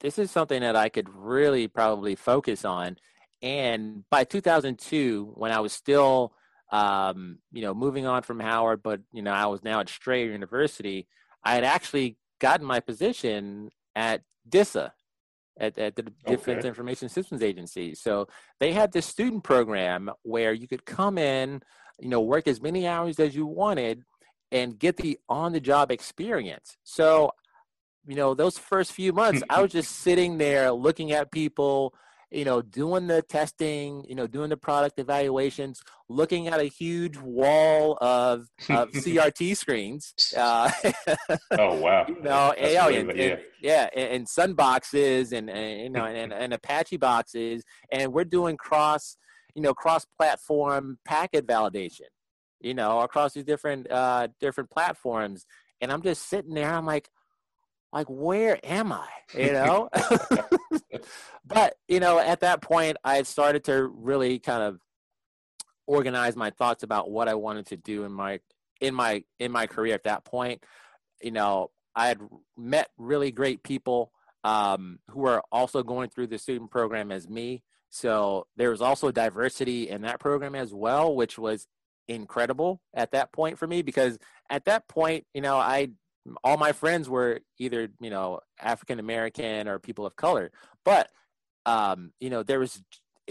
S3: this is something that I could really probably focus on. And by 2002, when I was still, um, you know, moving on from Howard, but you know, I was now at Strayer University, I had actually gotten my position at DISA, at, at the Defense
S2: Okay.
S3: Information Systems Agency. So they had this student program where you could come in, you know, work as many hours as you wanted, and get the on-the-job experience. So you know those first few months i was just sitting there looking at people you know doing the testing you know doing the product evaluations looking at a huge wall of, of crt screens uh,
S2: Oh wow!
S3: you know and, oh, and,
S2: yeah.
S3: and- yeah and, sun boxes and, and you know and, and apache boxes and we're doing cross you know cross platform packet validation you know across these different uh different platforms and i'm just sitting there i'm like like where am i? You know? But you know at that point i had started to really kind of organize my thoughts about what i wanted to do in my in my in my career at that point. You know i had met really great people um, who are also going through the student program as me. So there was also diversity in that program as well which was incredible at that point for me because at that point you know i all my friends were either you know African American or people of color, but um, you know there was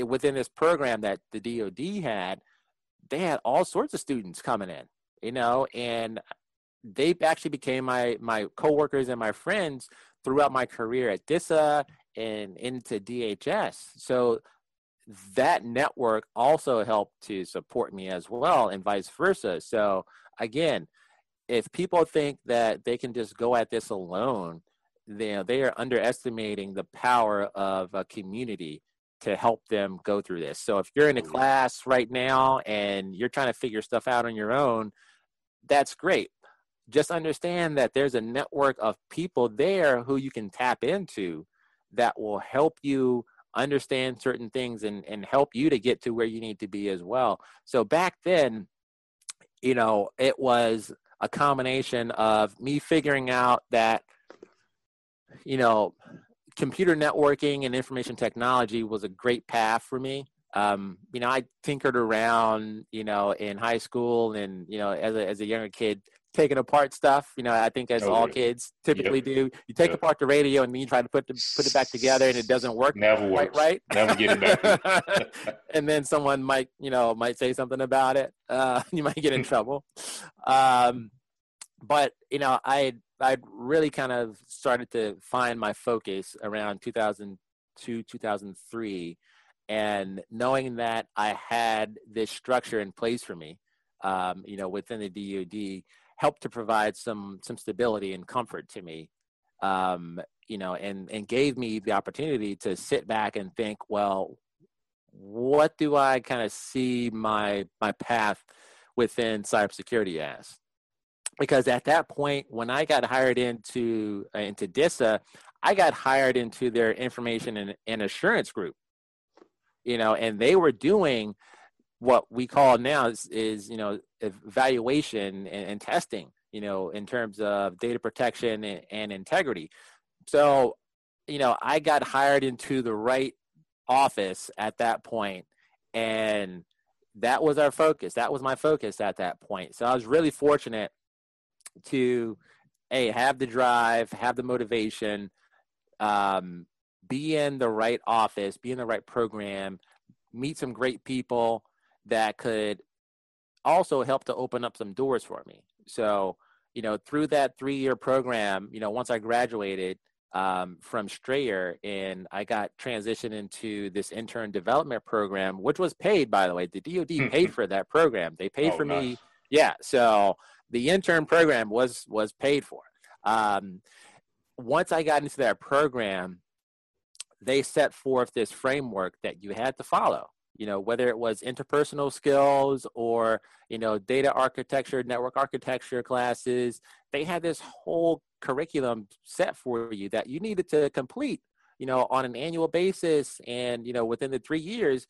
S3: within this program that the DoD had, they had all sorts of students coming in, you know, and they actually became my my coworkers and my friends throughout my career at DISA and into DHS. So that network also helped to support me as well, and vice versa. So again, if people think that they can just go at this alone, they, they are underestimating the power of a community to help them go through this. So if you're in a
S2: Oh,
S3: class right now and you're trying to figure stuff out on your own, that's great. Just understand that there's a network of people there who you can tap into that will help you understand certain things and, and help you to get to where you need to be as well. So back then, you know, it was a combination of me figuring out that, you know, computer networking and information technology was a great path for me. Um, you know, I tinkered around, you know, in high school and, you know, as a, as a younger kid, taking apart stuff. You know, I think as
S2: Oh,
S3: all
S2: yeah.
S3: kids typically do, you take
S2: Yep.
S3: apart the radio and then you try to put the, put it back together and it doesn't work
S2: Never
S3: quite
S2: works.
S3: right.
S2: Never get it back.
S3: and then someone might you know might say something about it uh, you might get in trouble um, but you know i i really kind of started to find my focus around 2002 2003 and knowing that i had this structure in place for me um, you know within the dod helped to provide some some stability and comfort to me um, you know and and gave me the opportunity to sit back and think well what do i kind of see my my path within cybersecurity as? Because at that point when i got hired into uh, into disa i got hired into their information and, and assurance group you know and they were doing what we call now is, is you know evaluation and, and, testing you know in terms of data protection and, and, integrity. So you know i got hired into the right office at that point and that was our focus. That was my focus at that point. So i was really fortunate to a have the drive have the motivation um, be in the right office be in the right program meet some great people that could also help to open up some doors for me. So, you know, through that three year program, you know, once I graduated um, from Strayer and I got transitioned into this intern development program, which was paid, by the way. The DoD paid for that program. They paid oh, for nice. me. Yeah. So the intern program was was paid for. Um, once I got into that program, they set forth this framework that you had to follow you know whether it was interpersonal skills or you know data architecture network architecture classes they had this whole curriculum set for you that you needed to complete you know on an annual basis. And you know within the three years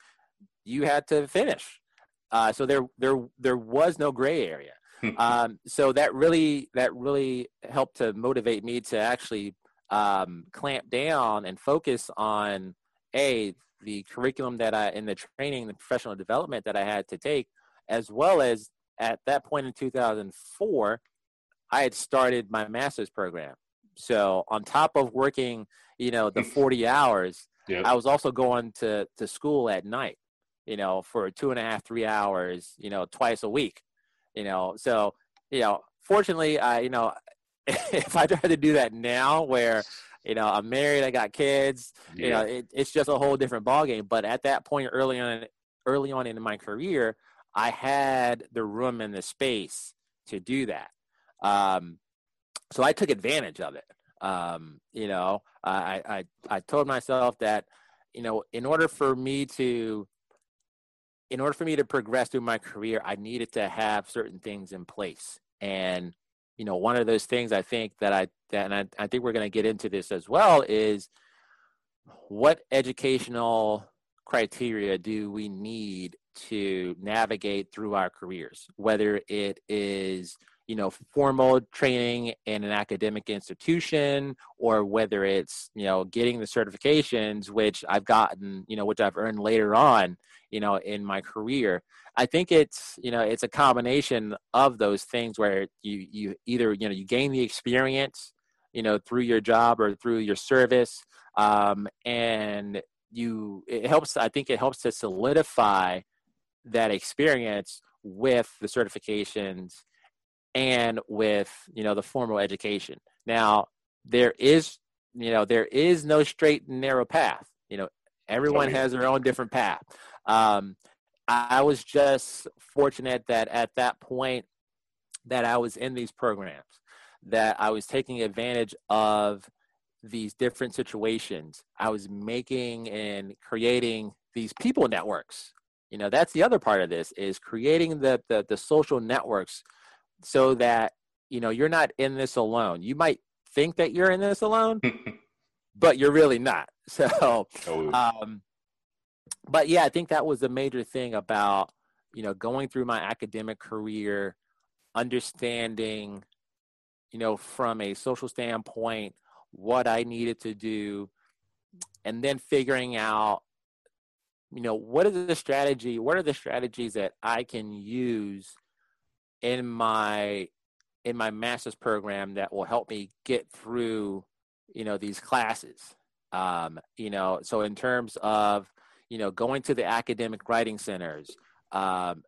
S3: you had to finish. Uh, so there there there was no gray area. Um, so that really that really helped to motivate me to actually um, clamp down and focus on a the curriculum that I in the training, the professional development that I had to take, as well as at that point in 2004, I had started my master's program. So on top of working, you know, the 40 hours. I was also going to to school at night, you know, for two and a half, three hours, you know, twice a week, you know. So you know, fortunately, I you know, if I tried to do that now, where you know, I'm married, I got kids. Yeah. You know, it, it's just a whole different ballgame. But at that point, early on, early on in my career, I had the room and the space to do that. Um, so I took advantage of it. Um, you know, I, I I told myself that, you know, in order for me to in order for me to progress through my career, I needed to have certain things in place. And you know, one of those things I think that I, that, and I, I think we're going to get into this as well is what educational criteria do we need to navigate through our careers, whether it is you know formal training in an academic institution or whether it's you know getting the certifications which i've gotten you know which i've earned later on you know in my career i think it's you know it's a combination of those things where you you either you know you gain the experience you know through your job or through your service um, and you it helps i think it helps to solidify that experience with the certifications and with you know the formal education. Now there is you know there is no straight and narrow path. You know everyone has their own different path um, i was just fortunate that at that point that i was in these programs that i was taking advantage of these different situations i was making and creating these people networks you know that's the other part of this is creating the the, the social networks so that you know you're not in this alone. You might think that you're in this alone, but you're really not. So, oh. um, but yeah, I think that was the major thing about you know going through my academic career, understanding, you know, from a social standpoint, what I needed to do, and then figuring out you know what is the strategy what are the strategies that i can use in my in my master's program that will help me get through you know these classes um, you know so in terms of you know going to the academic writing centers um,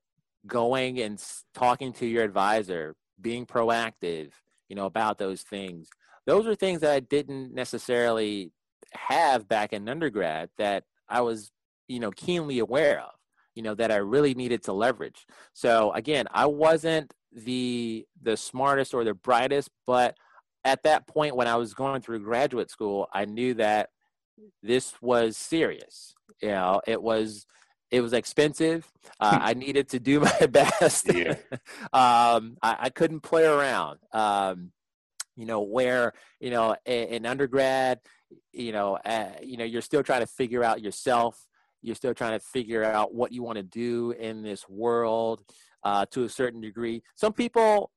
S3: going and talking to your advisor being proactive you know about those things those are things that i didn't necessarily have back in undergrad that i was you know keenly aware of you know that I really needed to leverage. So again, I wasn't the the smartest or the brightest, but at that point when I was going through graduate school, I knew that this was serious. You know, it was it was expensive. Uh, I needed to do my best.
S2: Yeah.
S3: um, I, I, couldn't play around. Um, you know, where you know in, undergrad, you know, uh, you know, you're still trying to figure out yourself. You're still trying to figure out what you want to do in this world uh, to a certain degree. Some people,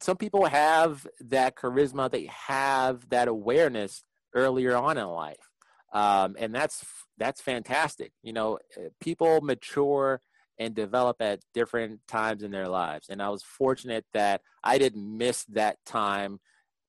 S3: some people have that charisma. They have that awareness earlier on in life, um, and that's that's fantastic. You know, uh, people mature and develop at different times in their lives, and I was fortunate that I didn't miss that time,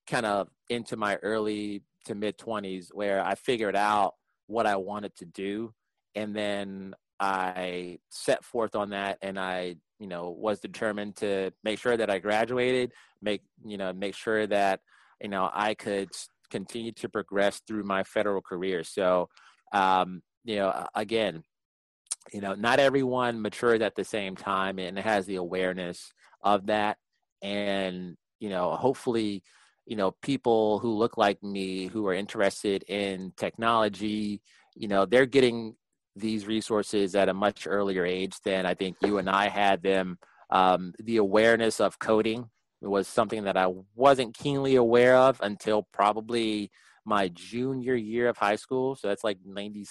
S3: kind of into my early to mid twenties, where I figured out what I wanted to do, and then I set forth on that, and I you know was determined to make sure that I graduated, make you know make sure that you know I could continue to progress through my federal career. So um, you know again, you know not everyone matures at the same time and has the awareness of that, and you know hopefully you know people who look like me who are interested in technology you know they're getting these resources at a much earlier age than I think you and I had them. Um, the awareness of coding was something that I wasn't keenly aware of until probably my junior year of high school. So that's like 90,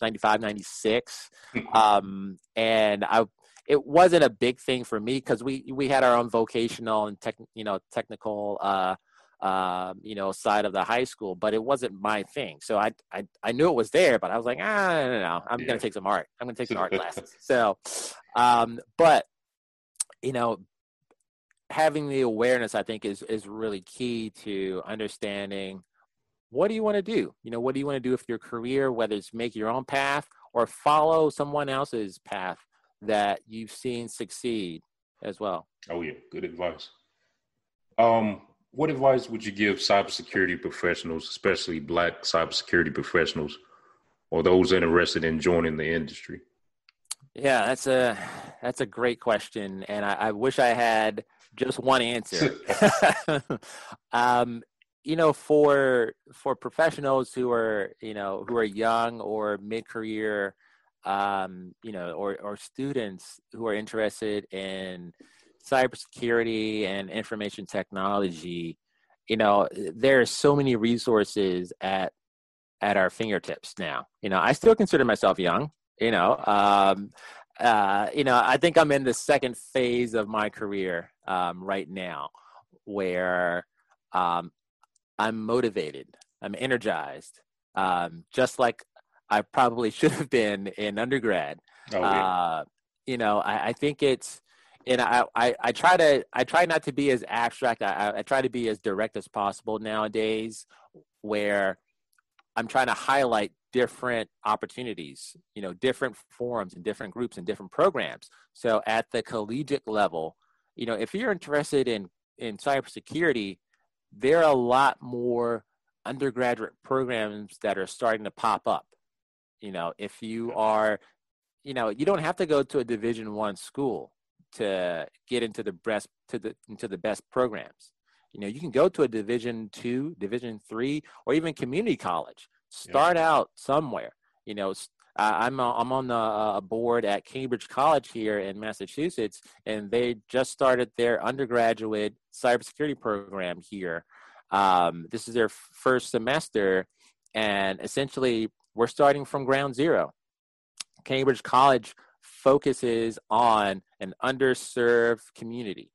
S3: 95, 96. Um, and I, it wasn't a big thing for me because we, we had our own vocational and tech, you know, technical, uh, um, you know, side of the high school, but it wasn't my thing. So I, I, I knew it was there, but I was like, ah, no, no, no. I'm yeah. going to take some art. I'm going to take some art classes. So, um, but, you know, having the awareness, I think, is, is really key to understanding what do you want to do? You know, what do you want to do with your career, whether it's make your own path or follow someone else's path that you've seen succeed as well.
S2: Oh yeah, good advice. Um, what advice would you give cybersecurity professionals, especially black cybersecurity professionals, or those interested in joining the industry?
S3: Yeah, that's a that's a great question, and I, I wish I had just one answer. um, you know, for for professionals who are you know who are young or mid career, um, you know, or or students who are interested in cybersecurity and information technology, you know, there are so many resources at at our fingertips now. You know, I still consider myself young. You know, um, uh, you know, I think I'm in the second phase of my career um, right now, where um, I'm motivated, I'm energized, um, just like I probably should have been in undergrad. Oh, yeah. uh, you know, I, I think it's and I, I, I try to I try not to be as abstract. I, I try to be as direct as possible nowadays, where I'm trying to highlight different opportunities, you know, different forums and different groups and different programs. So at the collegiate level, you know, if you're interested in in cybersecurity, there are a lot more undergraduate programs that are starting to pop up. You know, if you are, you know, you don't have to go to a Division One school to get into the best to the into the best programs. You know, you can go to a Division two, Division three, or even community college. Start yeah. out somewhere. You know, I'm uh, I'm on the uh, board at Cambridge College here in Massachusetts, and they just started their undergraduate cybersecurity program here. Um, this is their first semester, and essentially we're starting from ground zero. Cambridge College focuses on an underserved community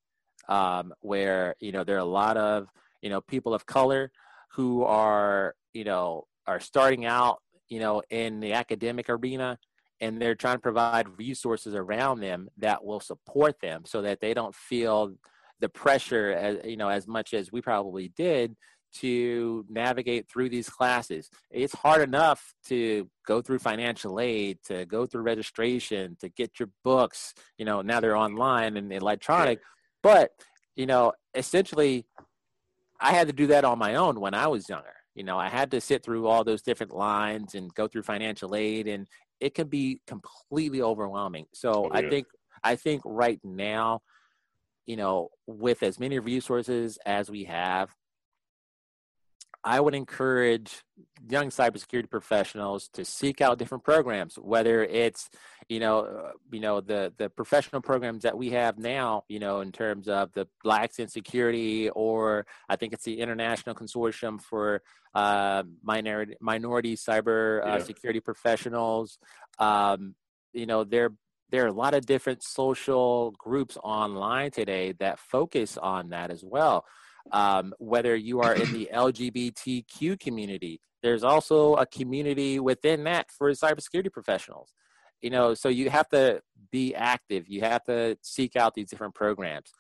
S3: um, where you know there are a lot of you know people of color who are you know are starting out you know in the academic arena and they're trying to provide resources around them that will support them so that they don't feel the pressure as you know as much as we probably did to navigate through these classes. It's hard enough to go through financial aid, to go through registration, to get your books. You know, now they're online and electronic, but you know, essentially, I had to do that on my own when I was younger. You know, I had to sit through all those different lines and go through financial aid, and it can be completely overwhelming. So oh, yeah. I think I think right now you know, with as many resources as we have, I would encourage young cybersecurity professionals to seek out different programs, whether it's, you know, uh, you know the the professional programs that we have now, you know, in terms of the Blacks in Security, or I think it's the International Consortium for uh, minority minority cyber uh, yeah. security professionals. Um, you know, there there are a lot of different social groups online today that focus on that as well um, whether you are in the LGBTQ community. There's also a community within that for cybersecurity professionals. You know, so you have to be active. You have to seek out these different programs.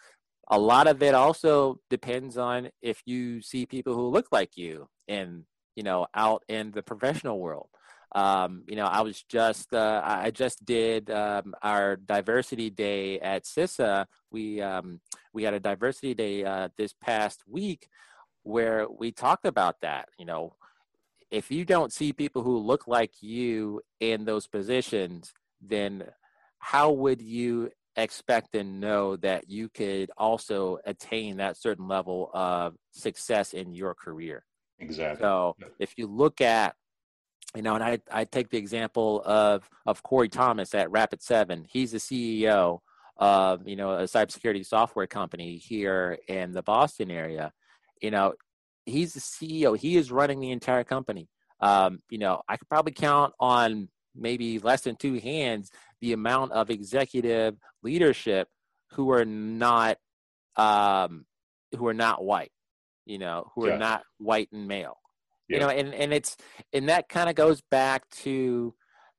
S3: A lot of it also depends on if you see people who look like you and you know, out in the professional world. Um, you know, I was just uh, I just did um, our diversity day at CISA. We um, we had a diversity day uh, this past week where we talked about that. You know, if you don't see people who look like you in those positions, then how would you expect and know that you could also attain that certain level of success in your career?
S2: Exactly.
S3: So if you look at you know, and I, I take the example of of Corey Thomas at Rapid7. He's the CEO of you know a cybersecurity software company here in the Boston area. You know, he's the CEO. He is running the entire company. Um, you know, I could probably count on maybe less than two hands the amount of executive leadership who are not um, who are not white. You know, who are not white and male yeah. you know and and it's and that kind of goes back to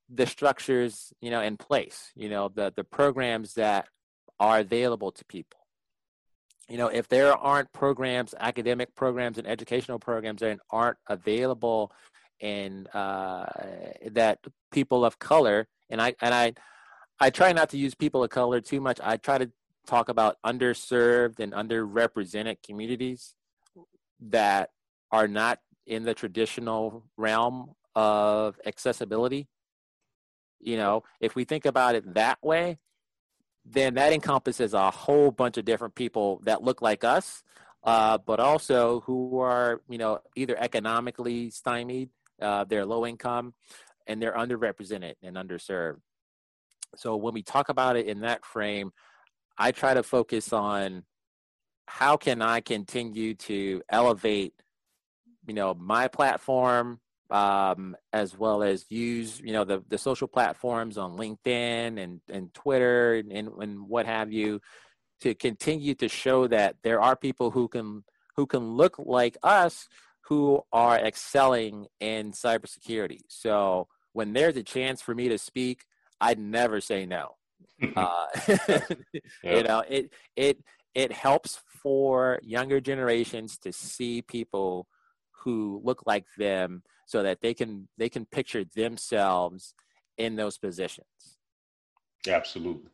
S3: the structures you know in place you know the the programs that are available to people you know if there aren't programs academic programs and educational programs that aren't available and uh, that people of color and i and i i try not to use people of color too much i try to talk about underserved and underrepresented communities that are not in the traditional realm of accessibility. You know, if we think about it that way, then that encompasses a whole bunch of different people that look like us, uh, but also who are, you know, either economically stymied, uh, they're low income, and they're underrepresented and underserved. So when we talk about it in that frame, I try to focus on how can I continue to elevate you know my platform um, as well as use you know the, the social platforms on linkedin and, and twitter and, and, and what have you to continue to show that there are people who can who can look like us who are excelling in cybersecurity. So when there's a chance for me to speak i'd never say no. Uh, you know it it it helps for younger generations to see people who look like them so that they can they can picture themselves in those positions.
S2: Absolutely.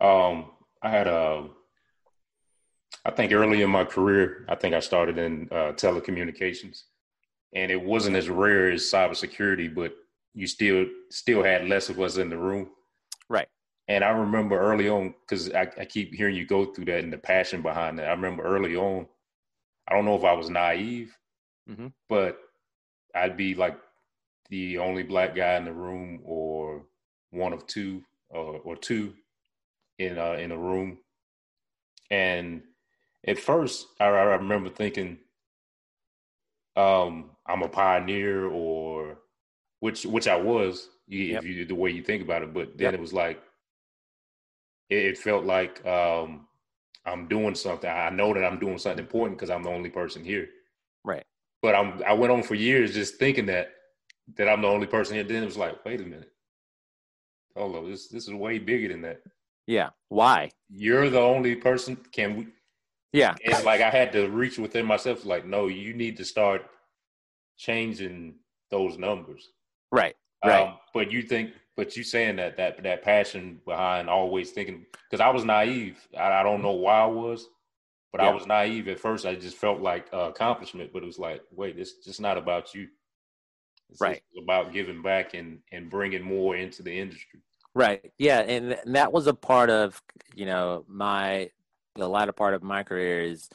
S2: Um i had a i think early in my career i think i started in uh, telecommunications and it wasn't as rare as cybersecurity but you still still had less of us in the room.
S3: Right.
S2: And i remember early on because I, I keep hearing you go through that and the passion behind that. I remember early on i don't know if i was naive mm-hmm. but I'd be like the only black guy in the room or one of two or, or two in uh, in a room. And at first, I, I remember thinking, um, I'm a pioneer, or which which I was, yep. if you the way you think about it. But then yep. it was like, it, it felt like um, I'm doing something. I know that I'm doing something important because I'm the only person here. But I'm I went on for years just thinking that that I'm the only person here. Then it was like, wait a minute. Hold on, this this is way bigger than that.
S3: Yeah. Why?
S2: You're the only person. Can we?
S3: Yeah.
S2: It's like I had to reach within myself. Like, no, you need to start changing those numbers.
S3: Right. Right. Um,
S2: but you think, but you saying that that that passion behind always thinking because I was naive. I, I, don't know why I was, but yeah. I was naive at first. I just felt like uh, accomplishment, but it was like, wait, it's just not about you. It's
S3: right.
S2: about giving back and and bringing more into the industry.
S3: Right. Yeah, and, and that was a part of you know my the latter part of my career is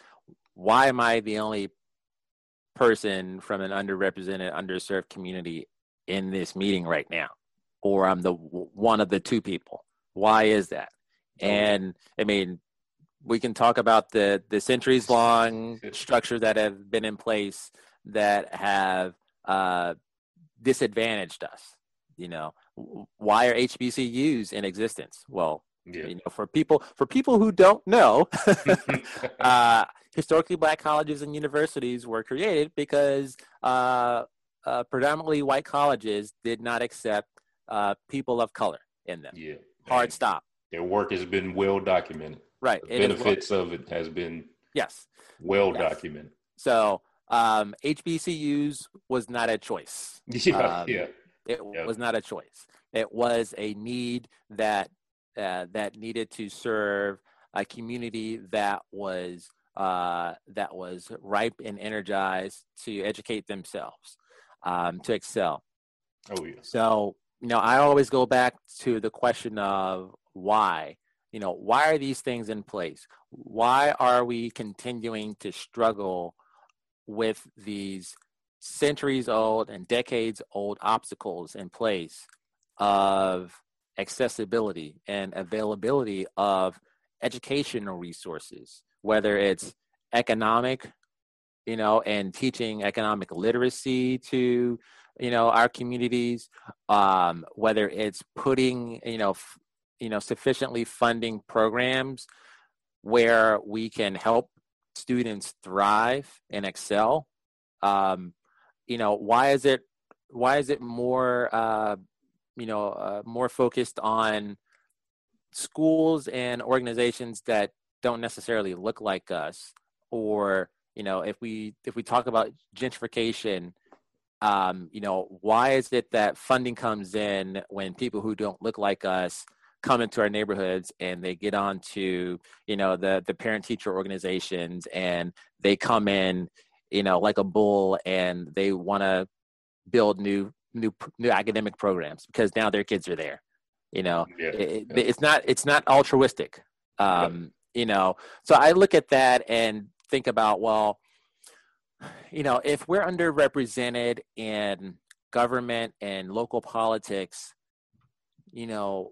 S3: why am I the only person from an underrepresented, underserved community in this meeting right now? Or I'm the one of the two people. Why is that? And I mean, we can talk about the the centuries long structure that have been in place that have uh, disadvantaged us. You know, why are HBCUs in existence? Well, yeah. you know, for people for people who don't know, uh, historically black colleges and universities were created because uh, uh, predominantly white colleges did not accept uh, people of color in them.
S2: Yeah,
S3: hard stop.
S2: Their work has been well documented.
S3: Right,
S2: the benefits well. of it has been
S3: yes
S2: well
S3: yes.
S2: documented.
S3: So um, HBCUs was not a choice.
S2: Yeah, um, yeah.
S3: It yep. was not a choice. It was a need that uh, that needed to serve a community that was uh, that was ripe and energized to educate themselves, um, to excel.
S2: Oh yeah.
S3: So you know, I always go back to the question of why. You know, why are these things in place? Why are we continuing to struggle with these centuries old and decades old obstacles in place of accessibility and availability of educational resources, whether it's economic, you know, and teaching economic literacy to, you know, our communities, um, whether it's putting, you know, f- you know, sufficiently funding programs where we can help students thrive and excel. Um, you know, why is it why is it more uh, you know uh, more focused on schools and organizations that don't necessarily look like us or you know if we if we talk about gentrification um, you know why is it that funding comes in when people who don't look like us come into our neighborhoods and they get on to you know the the parent teacher organizations and they come in you know like a bull and they want to build new new new academic programs because now their kids are there you know
S2: yeah,
S3: it,
S2: yeah.
S3: it's not it's not altruistic um yeah. you know so i look at that and think about well you know if we're underrepresented in government and local politics you know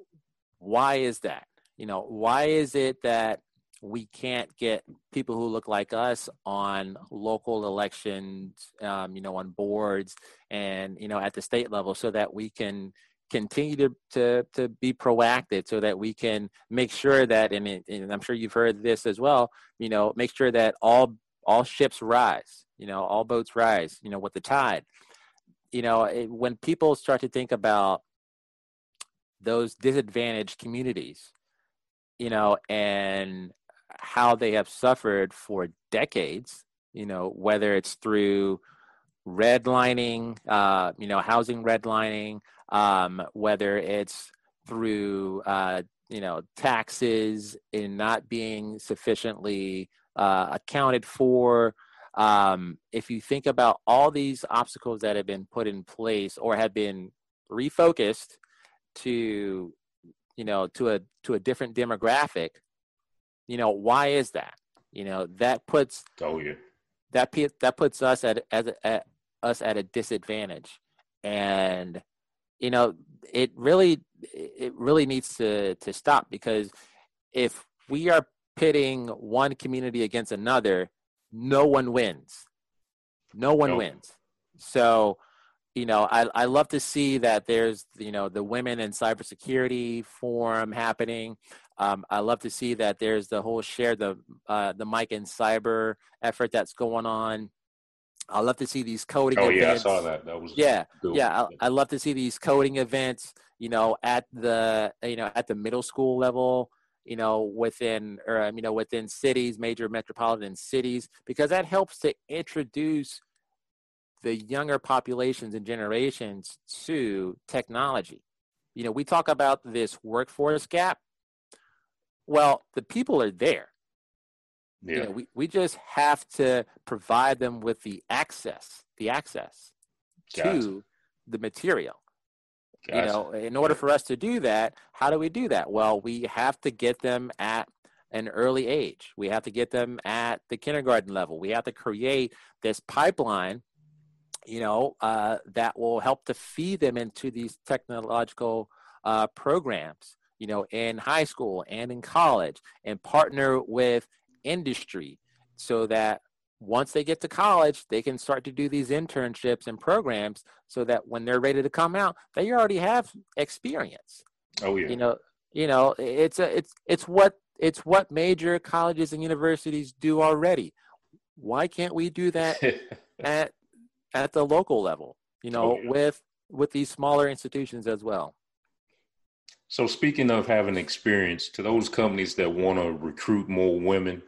S3: why is that you know why is it that we can't get people who look like us on local elections, um, you know, on boards and, you know, at the state level so that we can continue to, to, to be proactive so that we can make sure that, and, it, and I'm sure you've heard this as well, you know, make sure that all, all ships rise, you know, all boats rise, you know, with the tide. You know, it, when people start to think about those disadvantaged communities, you know, and how they have suffered for decades, you know, whether it's through redlining, uh, you know, housing redlining, um, whether it's through, uh, you know, taxes in not being sufficiently uh, accounted for. Um, if you think about all these obstacles that have been put in place or have been refocused to, you know, to a to a different demographic, you know, why is that? You know, that puts
S2: oh yeah
S3: that that puts us at as at us at a disadvantage, and you know, it really it really needs to to stop because if we are pitting one community against another, no one wins. No one nope. wins. So, you know, I, I love to see that there's, you know, the women in cybersecurity forum happening. Um, I love to see that there's the whole share the uh, the mic and Cyber effort that's going on. I love to see these coding.
S2: Oh
S3: events.
S2: yeah, I saw that. That was
S3: yeah, cool. yeah. I, I, love to see these coding events. You know, at the you know at the middle school level. You know, within or um, you know within cities, major metropolitan cities, because that helps to introduce the younger populations and generations to technology. You know, we talk about this workforce gap well, the people are there.
S2: Yeah.
S3: You know, we, we just have to provide them with the access, the access gotcha. to the material. Gotcha. You know, in order for us to do that, how do we do that? Well, we have to get them at an early age. We have to get them at the kindergarten level. We have to create this pipeline, you know, uh, that will help to feed them into these technological uh, programs, you know, in high school and in college, and partner with industry so that once they get to college, they can start to do these internships and programs so that when they're ready to come out, they already have experience.
S2: Oh yeah.
S3: You know, you know, it's a, it's it's what it's what major colleges and universities do already. Why can't we do that at at the local level? You know, oh, with with these smaller institutions as well.
S2: So speaking of having experience, to those companies that want to recruit more women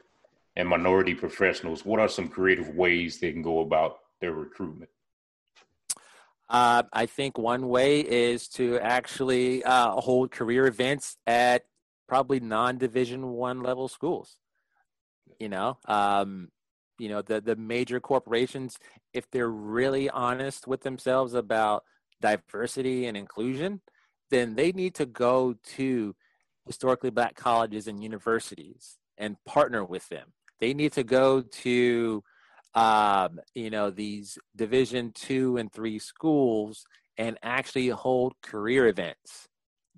S2: and minority professionals, what are some creative ways they can go about their recruitment?
S3: Uh, I think one way is to actually uh, hold career events at probably non-division one level schools. You know, um, you know the the major corporations, if they're really honest with themselves about diversity and inclusion, then they need to go to historically black colleges and universities and partner with them they need to go to, um, you know, these Division two and three schools and actually hold career events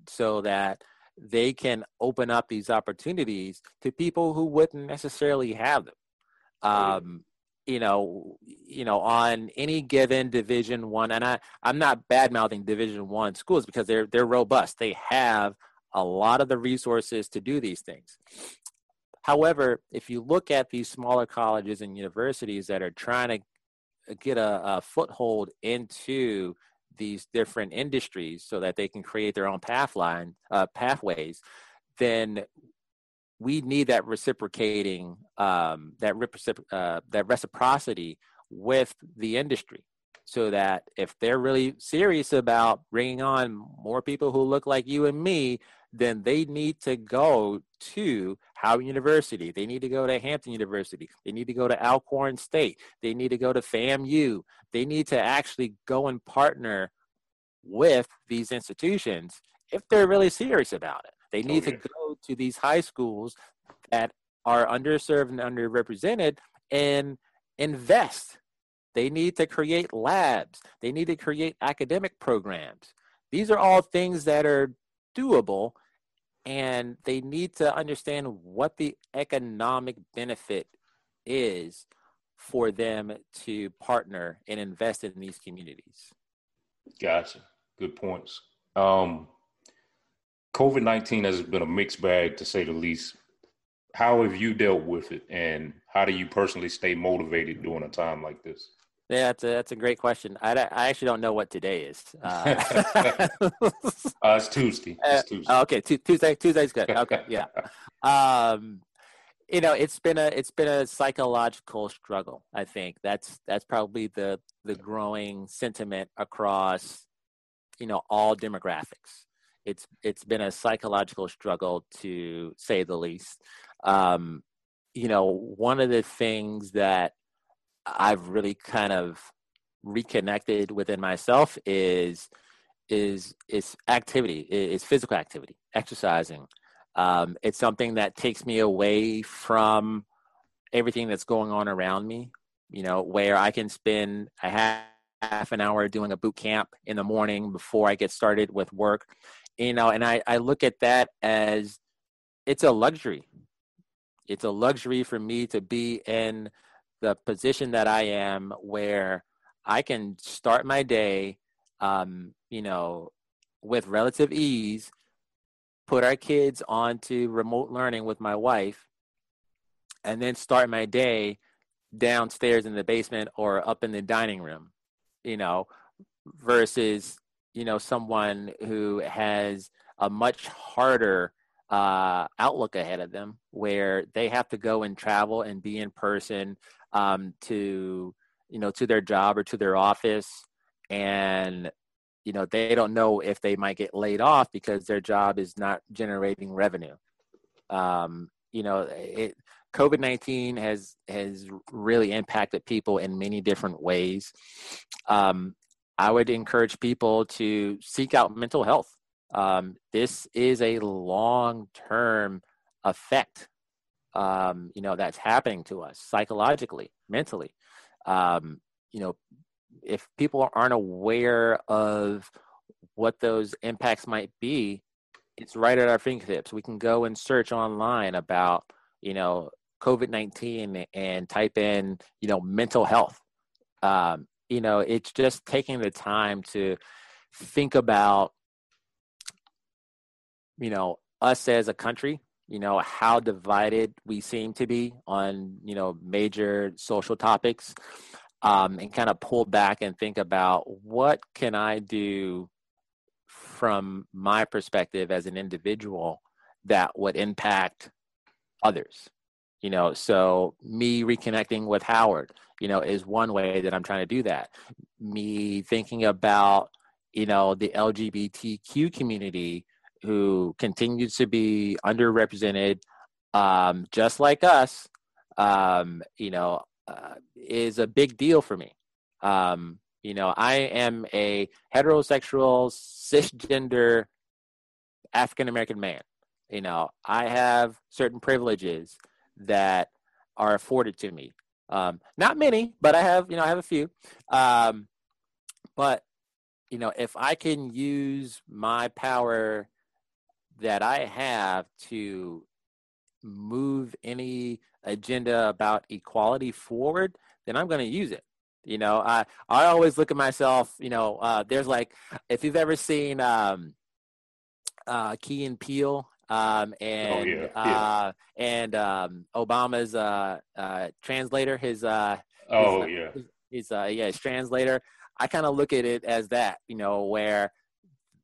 S3: so that they can open up these opportunities to people who wouldn't necessarily have them. Um, you know, you know, on any given Division one, and I, I'm not bad mouthing Division one schools because they're they're robust. They have a lot of the resources to do these things. However, if you look at these smaller colleges and universities that are trying to get a, a foothold into these different industries so that they can create their own pathline uh, pathways, then we need that reciprocating um, that uh, that reciprocity with the industry so that if they're really serious about bringing on more people who look like you and me then they need to go to Howard University. They need to go to Hampton University. They need to go to Alcorn State. They need to go to FAMU. They need to actually go and partner with these institutions if they're really serious about it. They need okay. to go to these high schools that are underserved and underrepresented and invest. They need to create labs. They need to create academic programs. These are all things that are doable and they need to understand what the economic benefit is for them to partner and invest in these communities.
S2: Gotcha. Good points. Um, COVID 19 has been a mixed bag to say the least. How have you dealt with it, and how do you personally stay motivated during a time like this?
S3: Yeah, that's a, that's a great question. I, I actually don't know what today is. Uh,
S2: uh, it's Tuesday. It's Tuesday.
S3: Uh, okay, Tuesday. Tuesday's good. Okay, yeah. Um, you know, it's been a it's been a psychological struggle. I think that's that's probably the the growing sentiment across, you know, all demographics. It's it's been a psychological struggle to say the least. Um, you know, one of the things that I've really kind of reconnected within myself is is is activity, is physical activity, exercising. Um, it's something that takes me away from everything that's going on around me. You know, where I can spend a half, half an hour doing a boot camp in the morning before I get started with work. You know, and I, I look at that as it's a luxury. It's a luxury for me to be in the position that I am where I can start my day, um, you know, with relative ease, put our kids onto remote learning with my wife, and then start my day downstairs in the basement or up in the dining room, you know, versus, you know, someone who has a much harder uh, outlook ahead of them where they have to go and travel and be in person um, to you know to their job or to their office. And you know they don't know if they might get laid off because their job is not generating revenue. Um, you know it covid-19 has has really impacted people in many different ways. Um, i would encourage people to seek out mental health um, this is a long term effect um, you know, that's happening to us psychologically, mentally. Um, you know, if people aren't aware of what those impacts might be, it's right at our fingertips. We can go and search online about, you know, COVID 19 and type in, you know, mental health. Um, you know, it's just taking the time to think about, you know, us as a country, you know, how divided we seem to be on, you know, major social topics, um, and kind of pull back and think about what can I do from my perspective as an individual that would impact others you know? So me reconnecting with howard you know is one way that i'm trying to do that. Me thinking about you know the lgbtq community who continues to be underrepresented um, just like us um, you know uh, is a big deal for me. Um, you know i am a heterosexual cisgender african american man. You know i have certain privileges that are afforded to me. Um, not many, but I have, you know, I have a few. Um, but you know, if I can use my power that I have to move any agenda about equality forward, then I'm going to use it. You know, I I always look at myself. You know, uh, there's like if you've ever seen um, uh, Key and Peele um, oh, and oh, yeah. Yeah. Uh, and um, Obama's uh, uh, translator, his uh,
S2: oh
S3: his,
S2: yeah,
S3: his, his uh, yeah, his translator. I kind of look at it as that, you know, where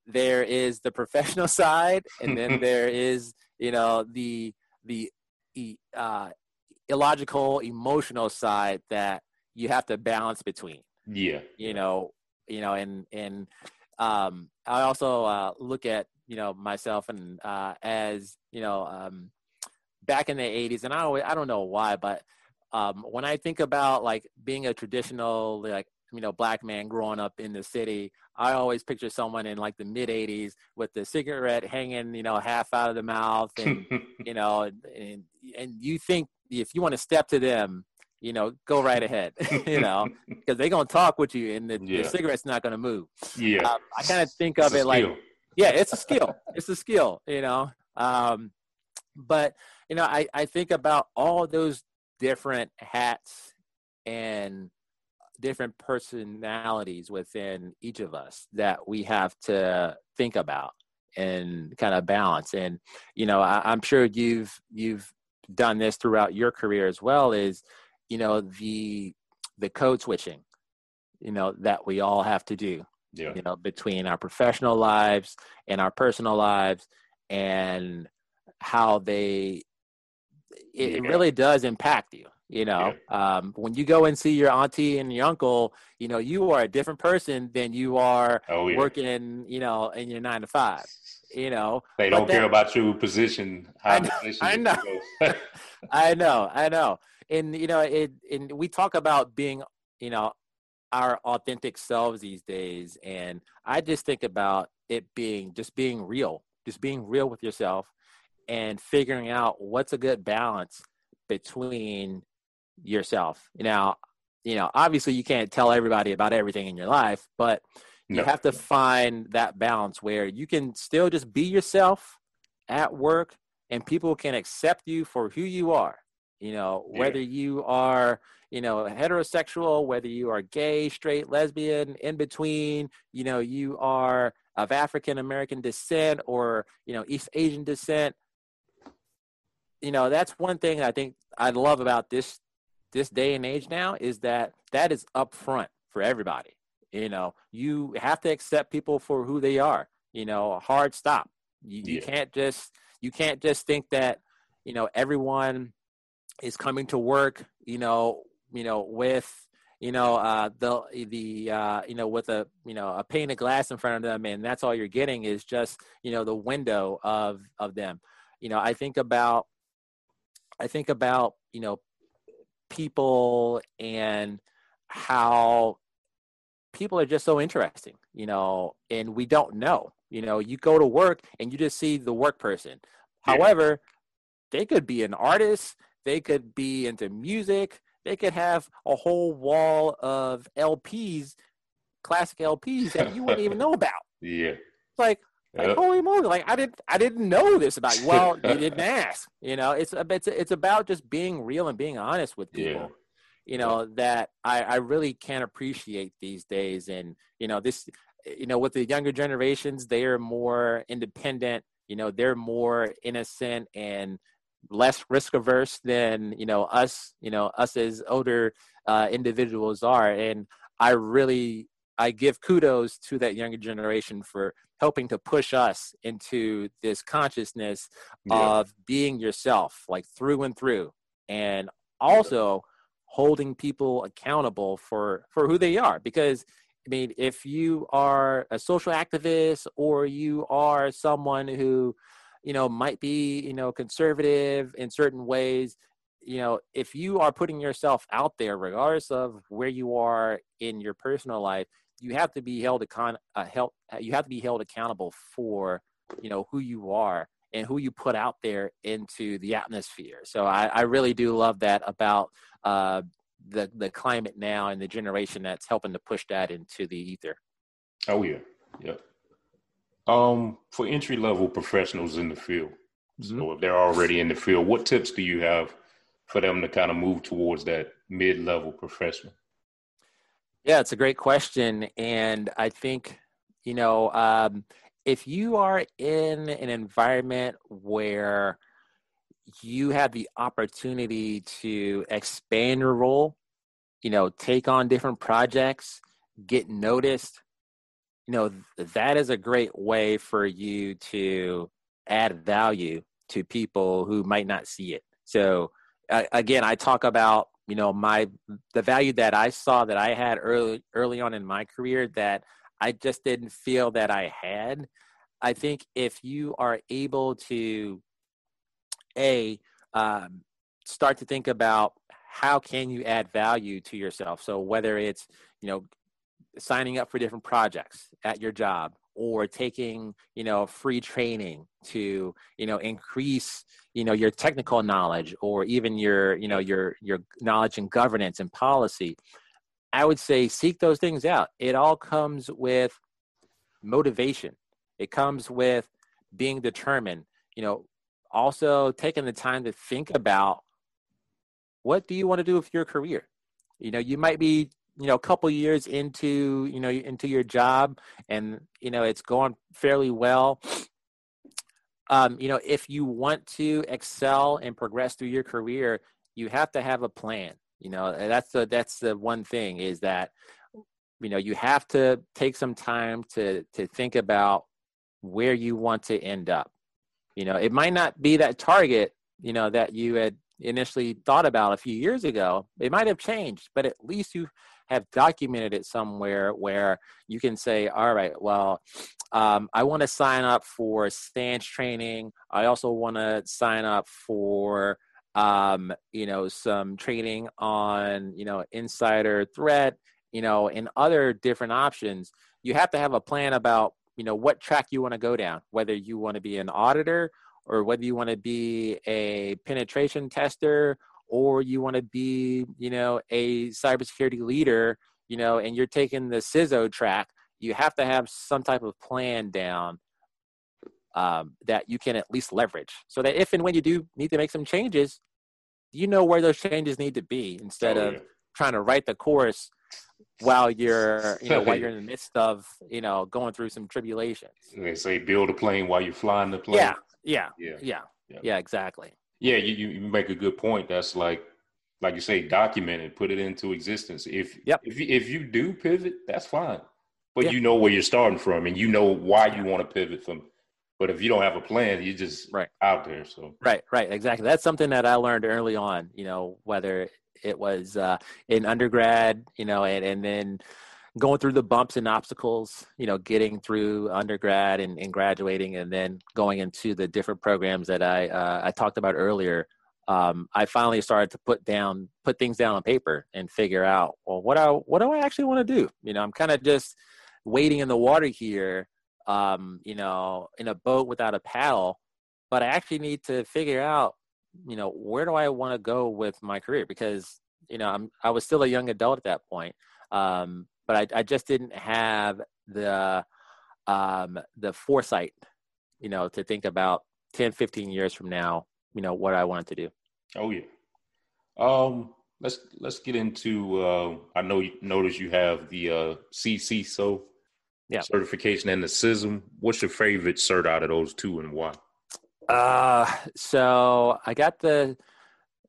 S3: there is the professional side, and then there is you know the the uh, illogical, emotional side that you have to balance between.
S2: Yeah,
S3: you know, you know, and and um, I also uh, look at you know myself and uh, as you know um, back in the 80s and i always i don't know why but um, when i think about like being a traditional like you know black man growing up in the city i always picture someone in like the mid 80s with the cigarette hanging you know half out of the mouth and you know and, and you think if you want to step to them you know go right ahead you know because they're going to talk with you and the, yeah. cigarette's not going to move
S2: yeah um,
S3: i kind of think of it like yeah, it's a skill. it's a skill, you know. Um, but you know, I, I think about all those different hats and different personalities within each of us that we have to think about and kind of balance. And you know, I, I'm sure you've you've done this throughout your career as well. Is you know the the code switching, you know, that we all have to do
S2: yeah.
S3: you know between our professional lives and our personal lives and how they it, yeah. really does impact you you know yeah. um, when you go and see your auntie and your uncle you know you are a different person than you are oh, yeah. working you know in your nine to five you know
S2: they don't care about your position
S3: I know, I know. I know i know and you know it and we talk about being you know our authentic selves these days and i just think about it being just being real just being real with yourself and figuring out what's a good balance between yourself now you know obviously you can't tell everybody about everything in your life but no. you have to find that balance where you can still just be yourself at work and people can accept you for who you are you know yeah. whether you are you know heterosexual whether you are gay straight lesbian in between you know you are of african american descent or you know east asian descent you know that's one thing i think i love about this this day and age now is that that is upfront for everybody you know you have to accept people for who they are you know hard stop you, yeah. you can't just you can't just think that you know everyone is coming to work, you know, you know, with you know uh, the the uh, you know with a you know a pane of glass in front of them, and that's all you're getting is just you know the window of of them. You know, I think about I think about you know people and how people are just so interesting, you know, and we don't know. You know, you go to work and you just see the work person. Yeah. However, they could be an artist, they could be into music, they could have a whole wall of LPs, classic LPs that you wouldn't even know about.
S2: Yeah.
S3: Like, like yep. holy moly! Like I didn't, I didn't know this about you. Well, you didn't ask. You know, it's it's it's about just being real and being honest with people. Yeah. You know that I I really can't appreciate these days, and you know this, you know, with the younger generations, they are more independent. You know, they're more innocent and less risk averse than you know us you know us as older uh, individuals are. And i really i give kudos to that younger generation for helping to push us into this consciousness yeah. of being yourself like through and through. And also holding people accountable for for who they are. Because i mean if you are a social activist or you are someone who you know might be you know conservative in certain ways you know if you are putting yourself out there regardless of where you are in your personal life you have to be held account uh, held, uh, you have to be held accountable for you know who you are and who you put out there into the atmosphere. So i, I really do love that about uh, the the climate now and the generation that's helping to push that into the ether.
S2: Oh yeah. Yeah um, for entry level professionals in the field, mm-hmm. so if they're already in the field, what tips do you have for them to kind of move towards that mid level professional?
S3: Yeah, it's a great question, and I think you know um, if you are in an environment where you have the opportunity to expand your role, you know, take on different projects, get noticed, you know that is a great way for you to add value to people who might not see it. So uh, again i talk about you know my the value that i saw that i had early early on in my career that i just didn't feel that i had. I think if you are able to a um, start to think about how can you add value to yourself? So whether it's you know signing up for different projects at your job or taking you know free training to you know increase you know your technical knowledge or even your you know your your knowledge in governance and policy i would say seek those things out. It all comes with motivation. It comes with being determined you know also taking the time to think about what do you want to do with your career? You know you might be you know a couple years into you know into your job and you know it's going fairly well. Um, you know if you want to excel and progress through your career you have to have a plan you know that's the that's the one thing is that you know you have to take some time to to think about where you want to end up. You know it might not be that target you know that you had initially thought about a few years ago. It might have changed but at least you have documented it somewhere where you can say, all right, well, um, I want to sign up for SANS training. I also want to sign up for um, you know some training on you know insider threat, you know, and other different options. You have to have a plan about you know what track you want to go down, whether you want to be an auditor or whether you want to be a penetration tester or you want to be, you know, a cybersecurity leader, you know, and you're taking the CISO track, you have to have some type of plan down um, that you can at least leverage so that if and when you do need to make some changes, you know where those changes need to be instead oh, of trying to write the course while you're you know while you're in the midst of you know going through some tribulations.
S2: They say build a plane while you're flying the plane.
S3: Yeah, yeah, yeah, yeah, yeah, yeah exactly.
S2: Yeah, you, you make a good point. That's like like you say, document it, put it into existence. If yep. if you, if you do pivot, that's fine. But you know where you're starting from, and you know why you want to pivot from. But if you don't have a plan, you're just right out there. So
S3: right, right, exactly. That's something that I learned early on. You know, whether it was uh, in undergrad, you know, and and then going through the bumps and obstacles, you know, getting through undergrad and, and graduating, and then going into the different programs that I uh, I talked about earlier. Um, I finally started to put down put things down on paper and figure out well what I what do I actually want to do. You know, I'm kind of just wading in the water here, um, you know, in a boat without a paddle, but I actually need to figure out you know, where do I want to go with my career? Because you know, I'm I was still a young adult at that point, um, but I, I just didn't have the um, the foresight, you know, to think about 10, 15 years from now, you know, what I wanted to do.
S2: Oh yeah. Um, let's let's get into. Uh, I know you notice you have the uh, CCISO
S3: yeah.
S2: certification and the CISM. What's your favorite cert out of those two, and why?
S3: Uh, so I got the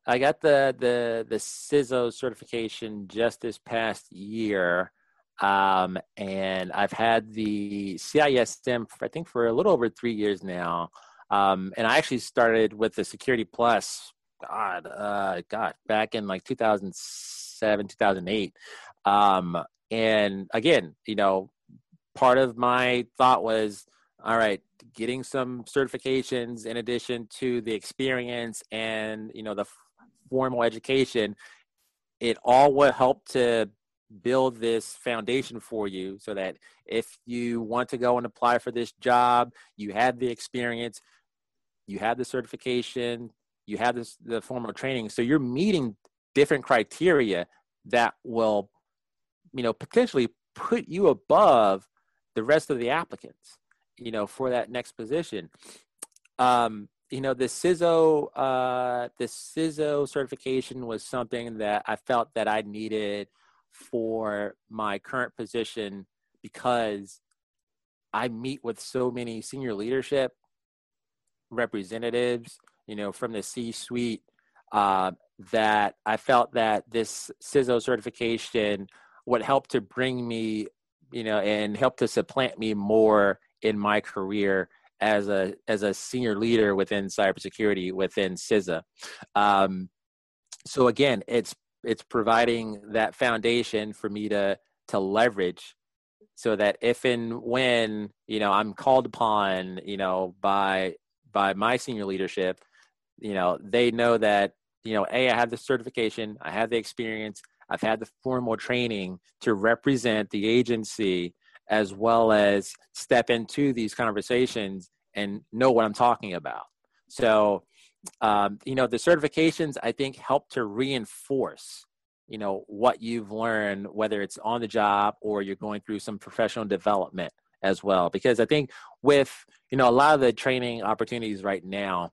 S3: I got the the the CISO certification just this past year. Um, and I've had the CISM, I think, for a little over three years now. Um, and I actually started with the Security Plus, God, uh, God, back in like 2007, 2008. Um, and again, you know, part of my thought was, all right, getting some certifications in addition to the experience and you know the formal education, it all would help to build this foundation for you so that if you want to go and apply for this job, you have the experience, you have the certification, you have this, the formal training. So you're meeting different criteria that will, you know, potentially put you above the rest of the applicants, you know, for that next position. Um, you know, the CISO, uh, the CISO certification was something that I felt that I needed for my current position because I meet with so many senior leadership representatives, you know, from the C suite, uh, that I felt that this CISO certification would help to bring me, you know, and help to supplant me more in my career as a as a senior leader within cybersecurity within CISA. Um, so again, it's it's providing that foundation for me to to leverage so that if and when you know i'm called upon you know by by my senior leadership you know they know that you know a i have the certification i have the experience i've had the formal training to represent the agency as well as step into these conversations and know what i'm talking about. So um, you know the certifications i think help to reinforce you know what you've learned whether it's on the job or you're going through some professional development as well. Because i think with you know a lot of the training opportunities right now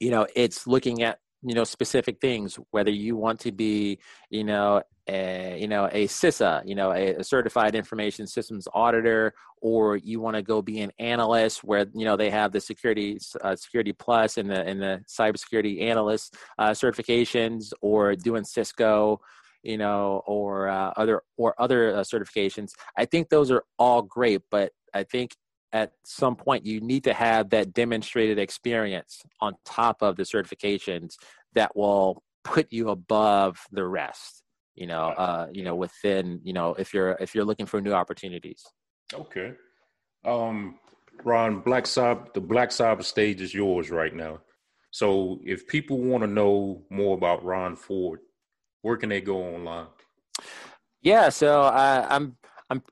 S3: you know it's looking at you know specific things whether you want to be you know a, you know a CISA you know a, a certified information systems auditor or you want to go be an analyst where you know they have the security uh, security plus and the and the cybersecurity analyst uh, certifications or doing Cisco you know or uh, other or other uh, certifications. I think those are all great but I think at some point you need to have that demonstrated experience on top of the certifications that will put you above the rest you know uh you know within you know if you're if you're looking for new opportunities.
S2: Okay. Um ron black cyber the black cyber stage is yours right now. So if people want to know more about ron ford where can they go online?
S3: Yeah so uh, i'm i'm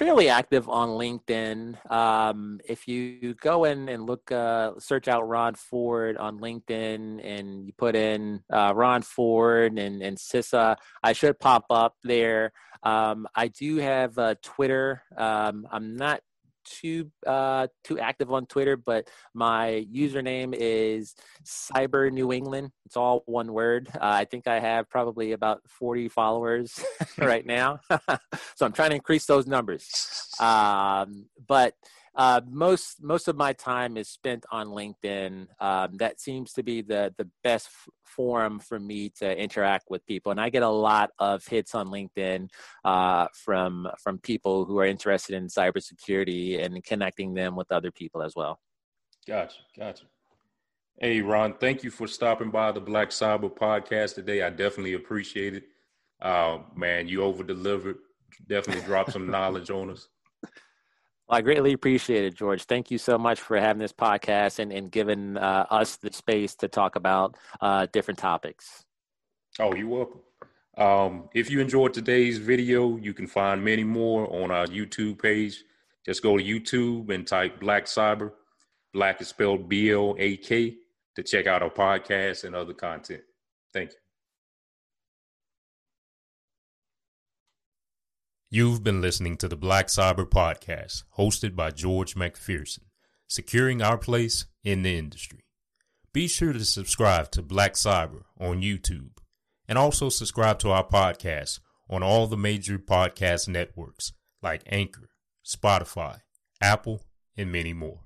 S3: fairly active on LinkedIn. Um, if you go in and look, uh, search out Ron Ford on LinkedIn and you put in uh, Ron Ford and, and CISA, I should pop up there. Um, I do have uh, Twitter. Um, I'm not too uh, too active on Twitter, but my username is Cyber New England. It's all one word. Uh, I think I have probably about 40 followers right now, so I'm trying to increase those numbers. Um, but uh, most most of my time is spent on LinkedIn. Um, that seems to be the the best f- forum for me to interact with people, and I get a lot of hits on LinkedIn uh, from from people who are interested in cybersecurity and connecting them with other people as well.
S2: Gotcha, gotcha. Hey, Ron, thank you for stopping by the Black Cyber podcast today. I definitely appreciate it. Uh, man, you over delivered. Definitely dropped some knowledge on us.
S3: Well, I greatly appreciate it, George. Thank you so much for having this podcast and, and giving uh, us the space to talk about uh, different topics.
S2: Oh, you're welcome. Um, if you enjoyed today's video, you can find many more on our YouTube page. Just go to YouTube and type Black Cyber. Black is spelled B L A K.
S4: to check out our podcast and other content. Thank you.
S2: You've been listening to the Black Cyber Podcast, hosted by George McPherson, securing our place in the industry. Be sure to subscribe to Black Cyber on YouTube and also subscribe to our podcast on all the major podcast networks like Anchor, Spotify, Apple, and many more.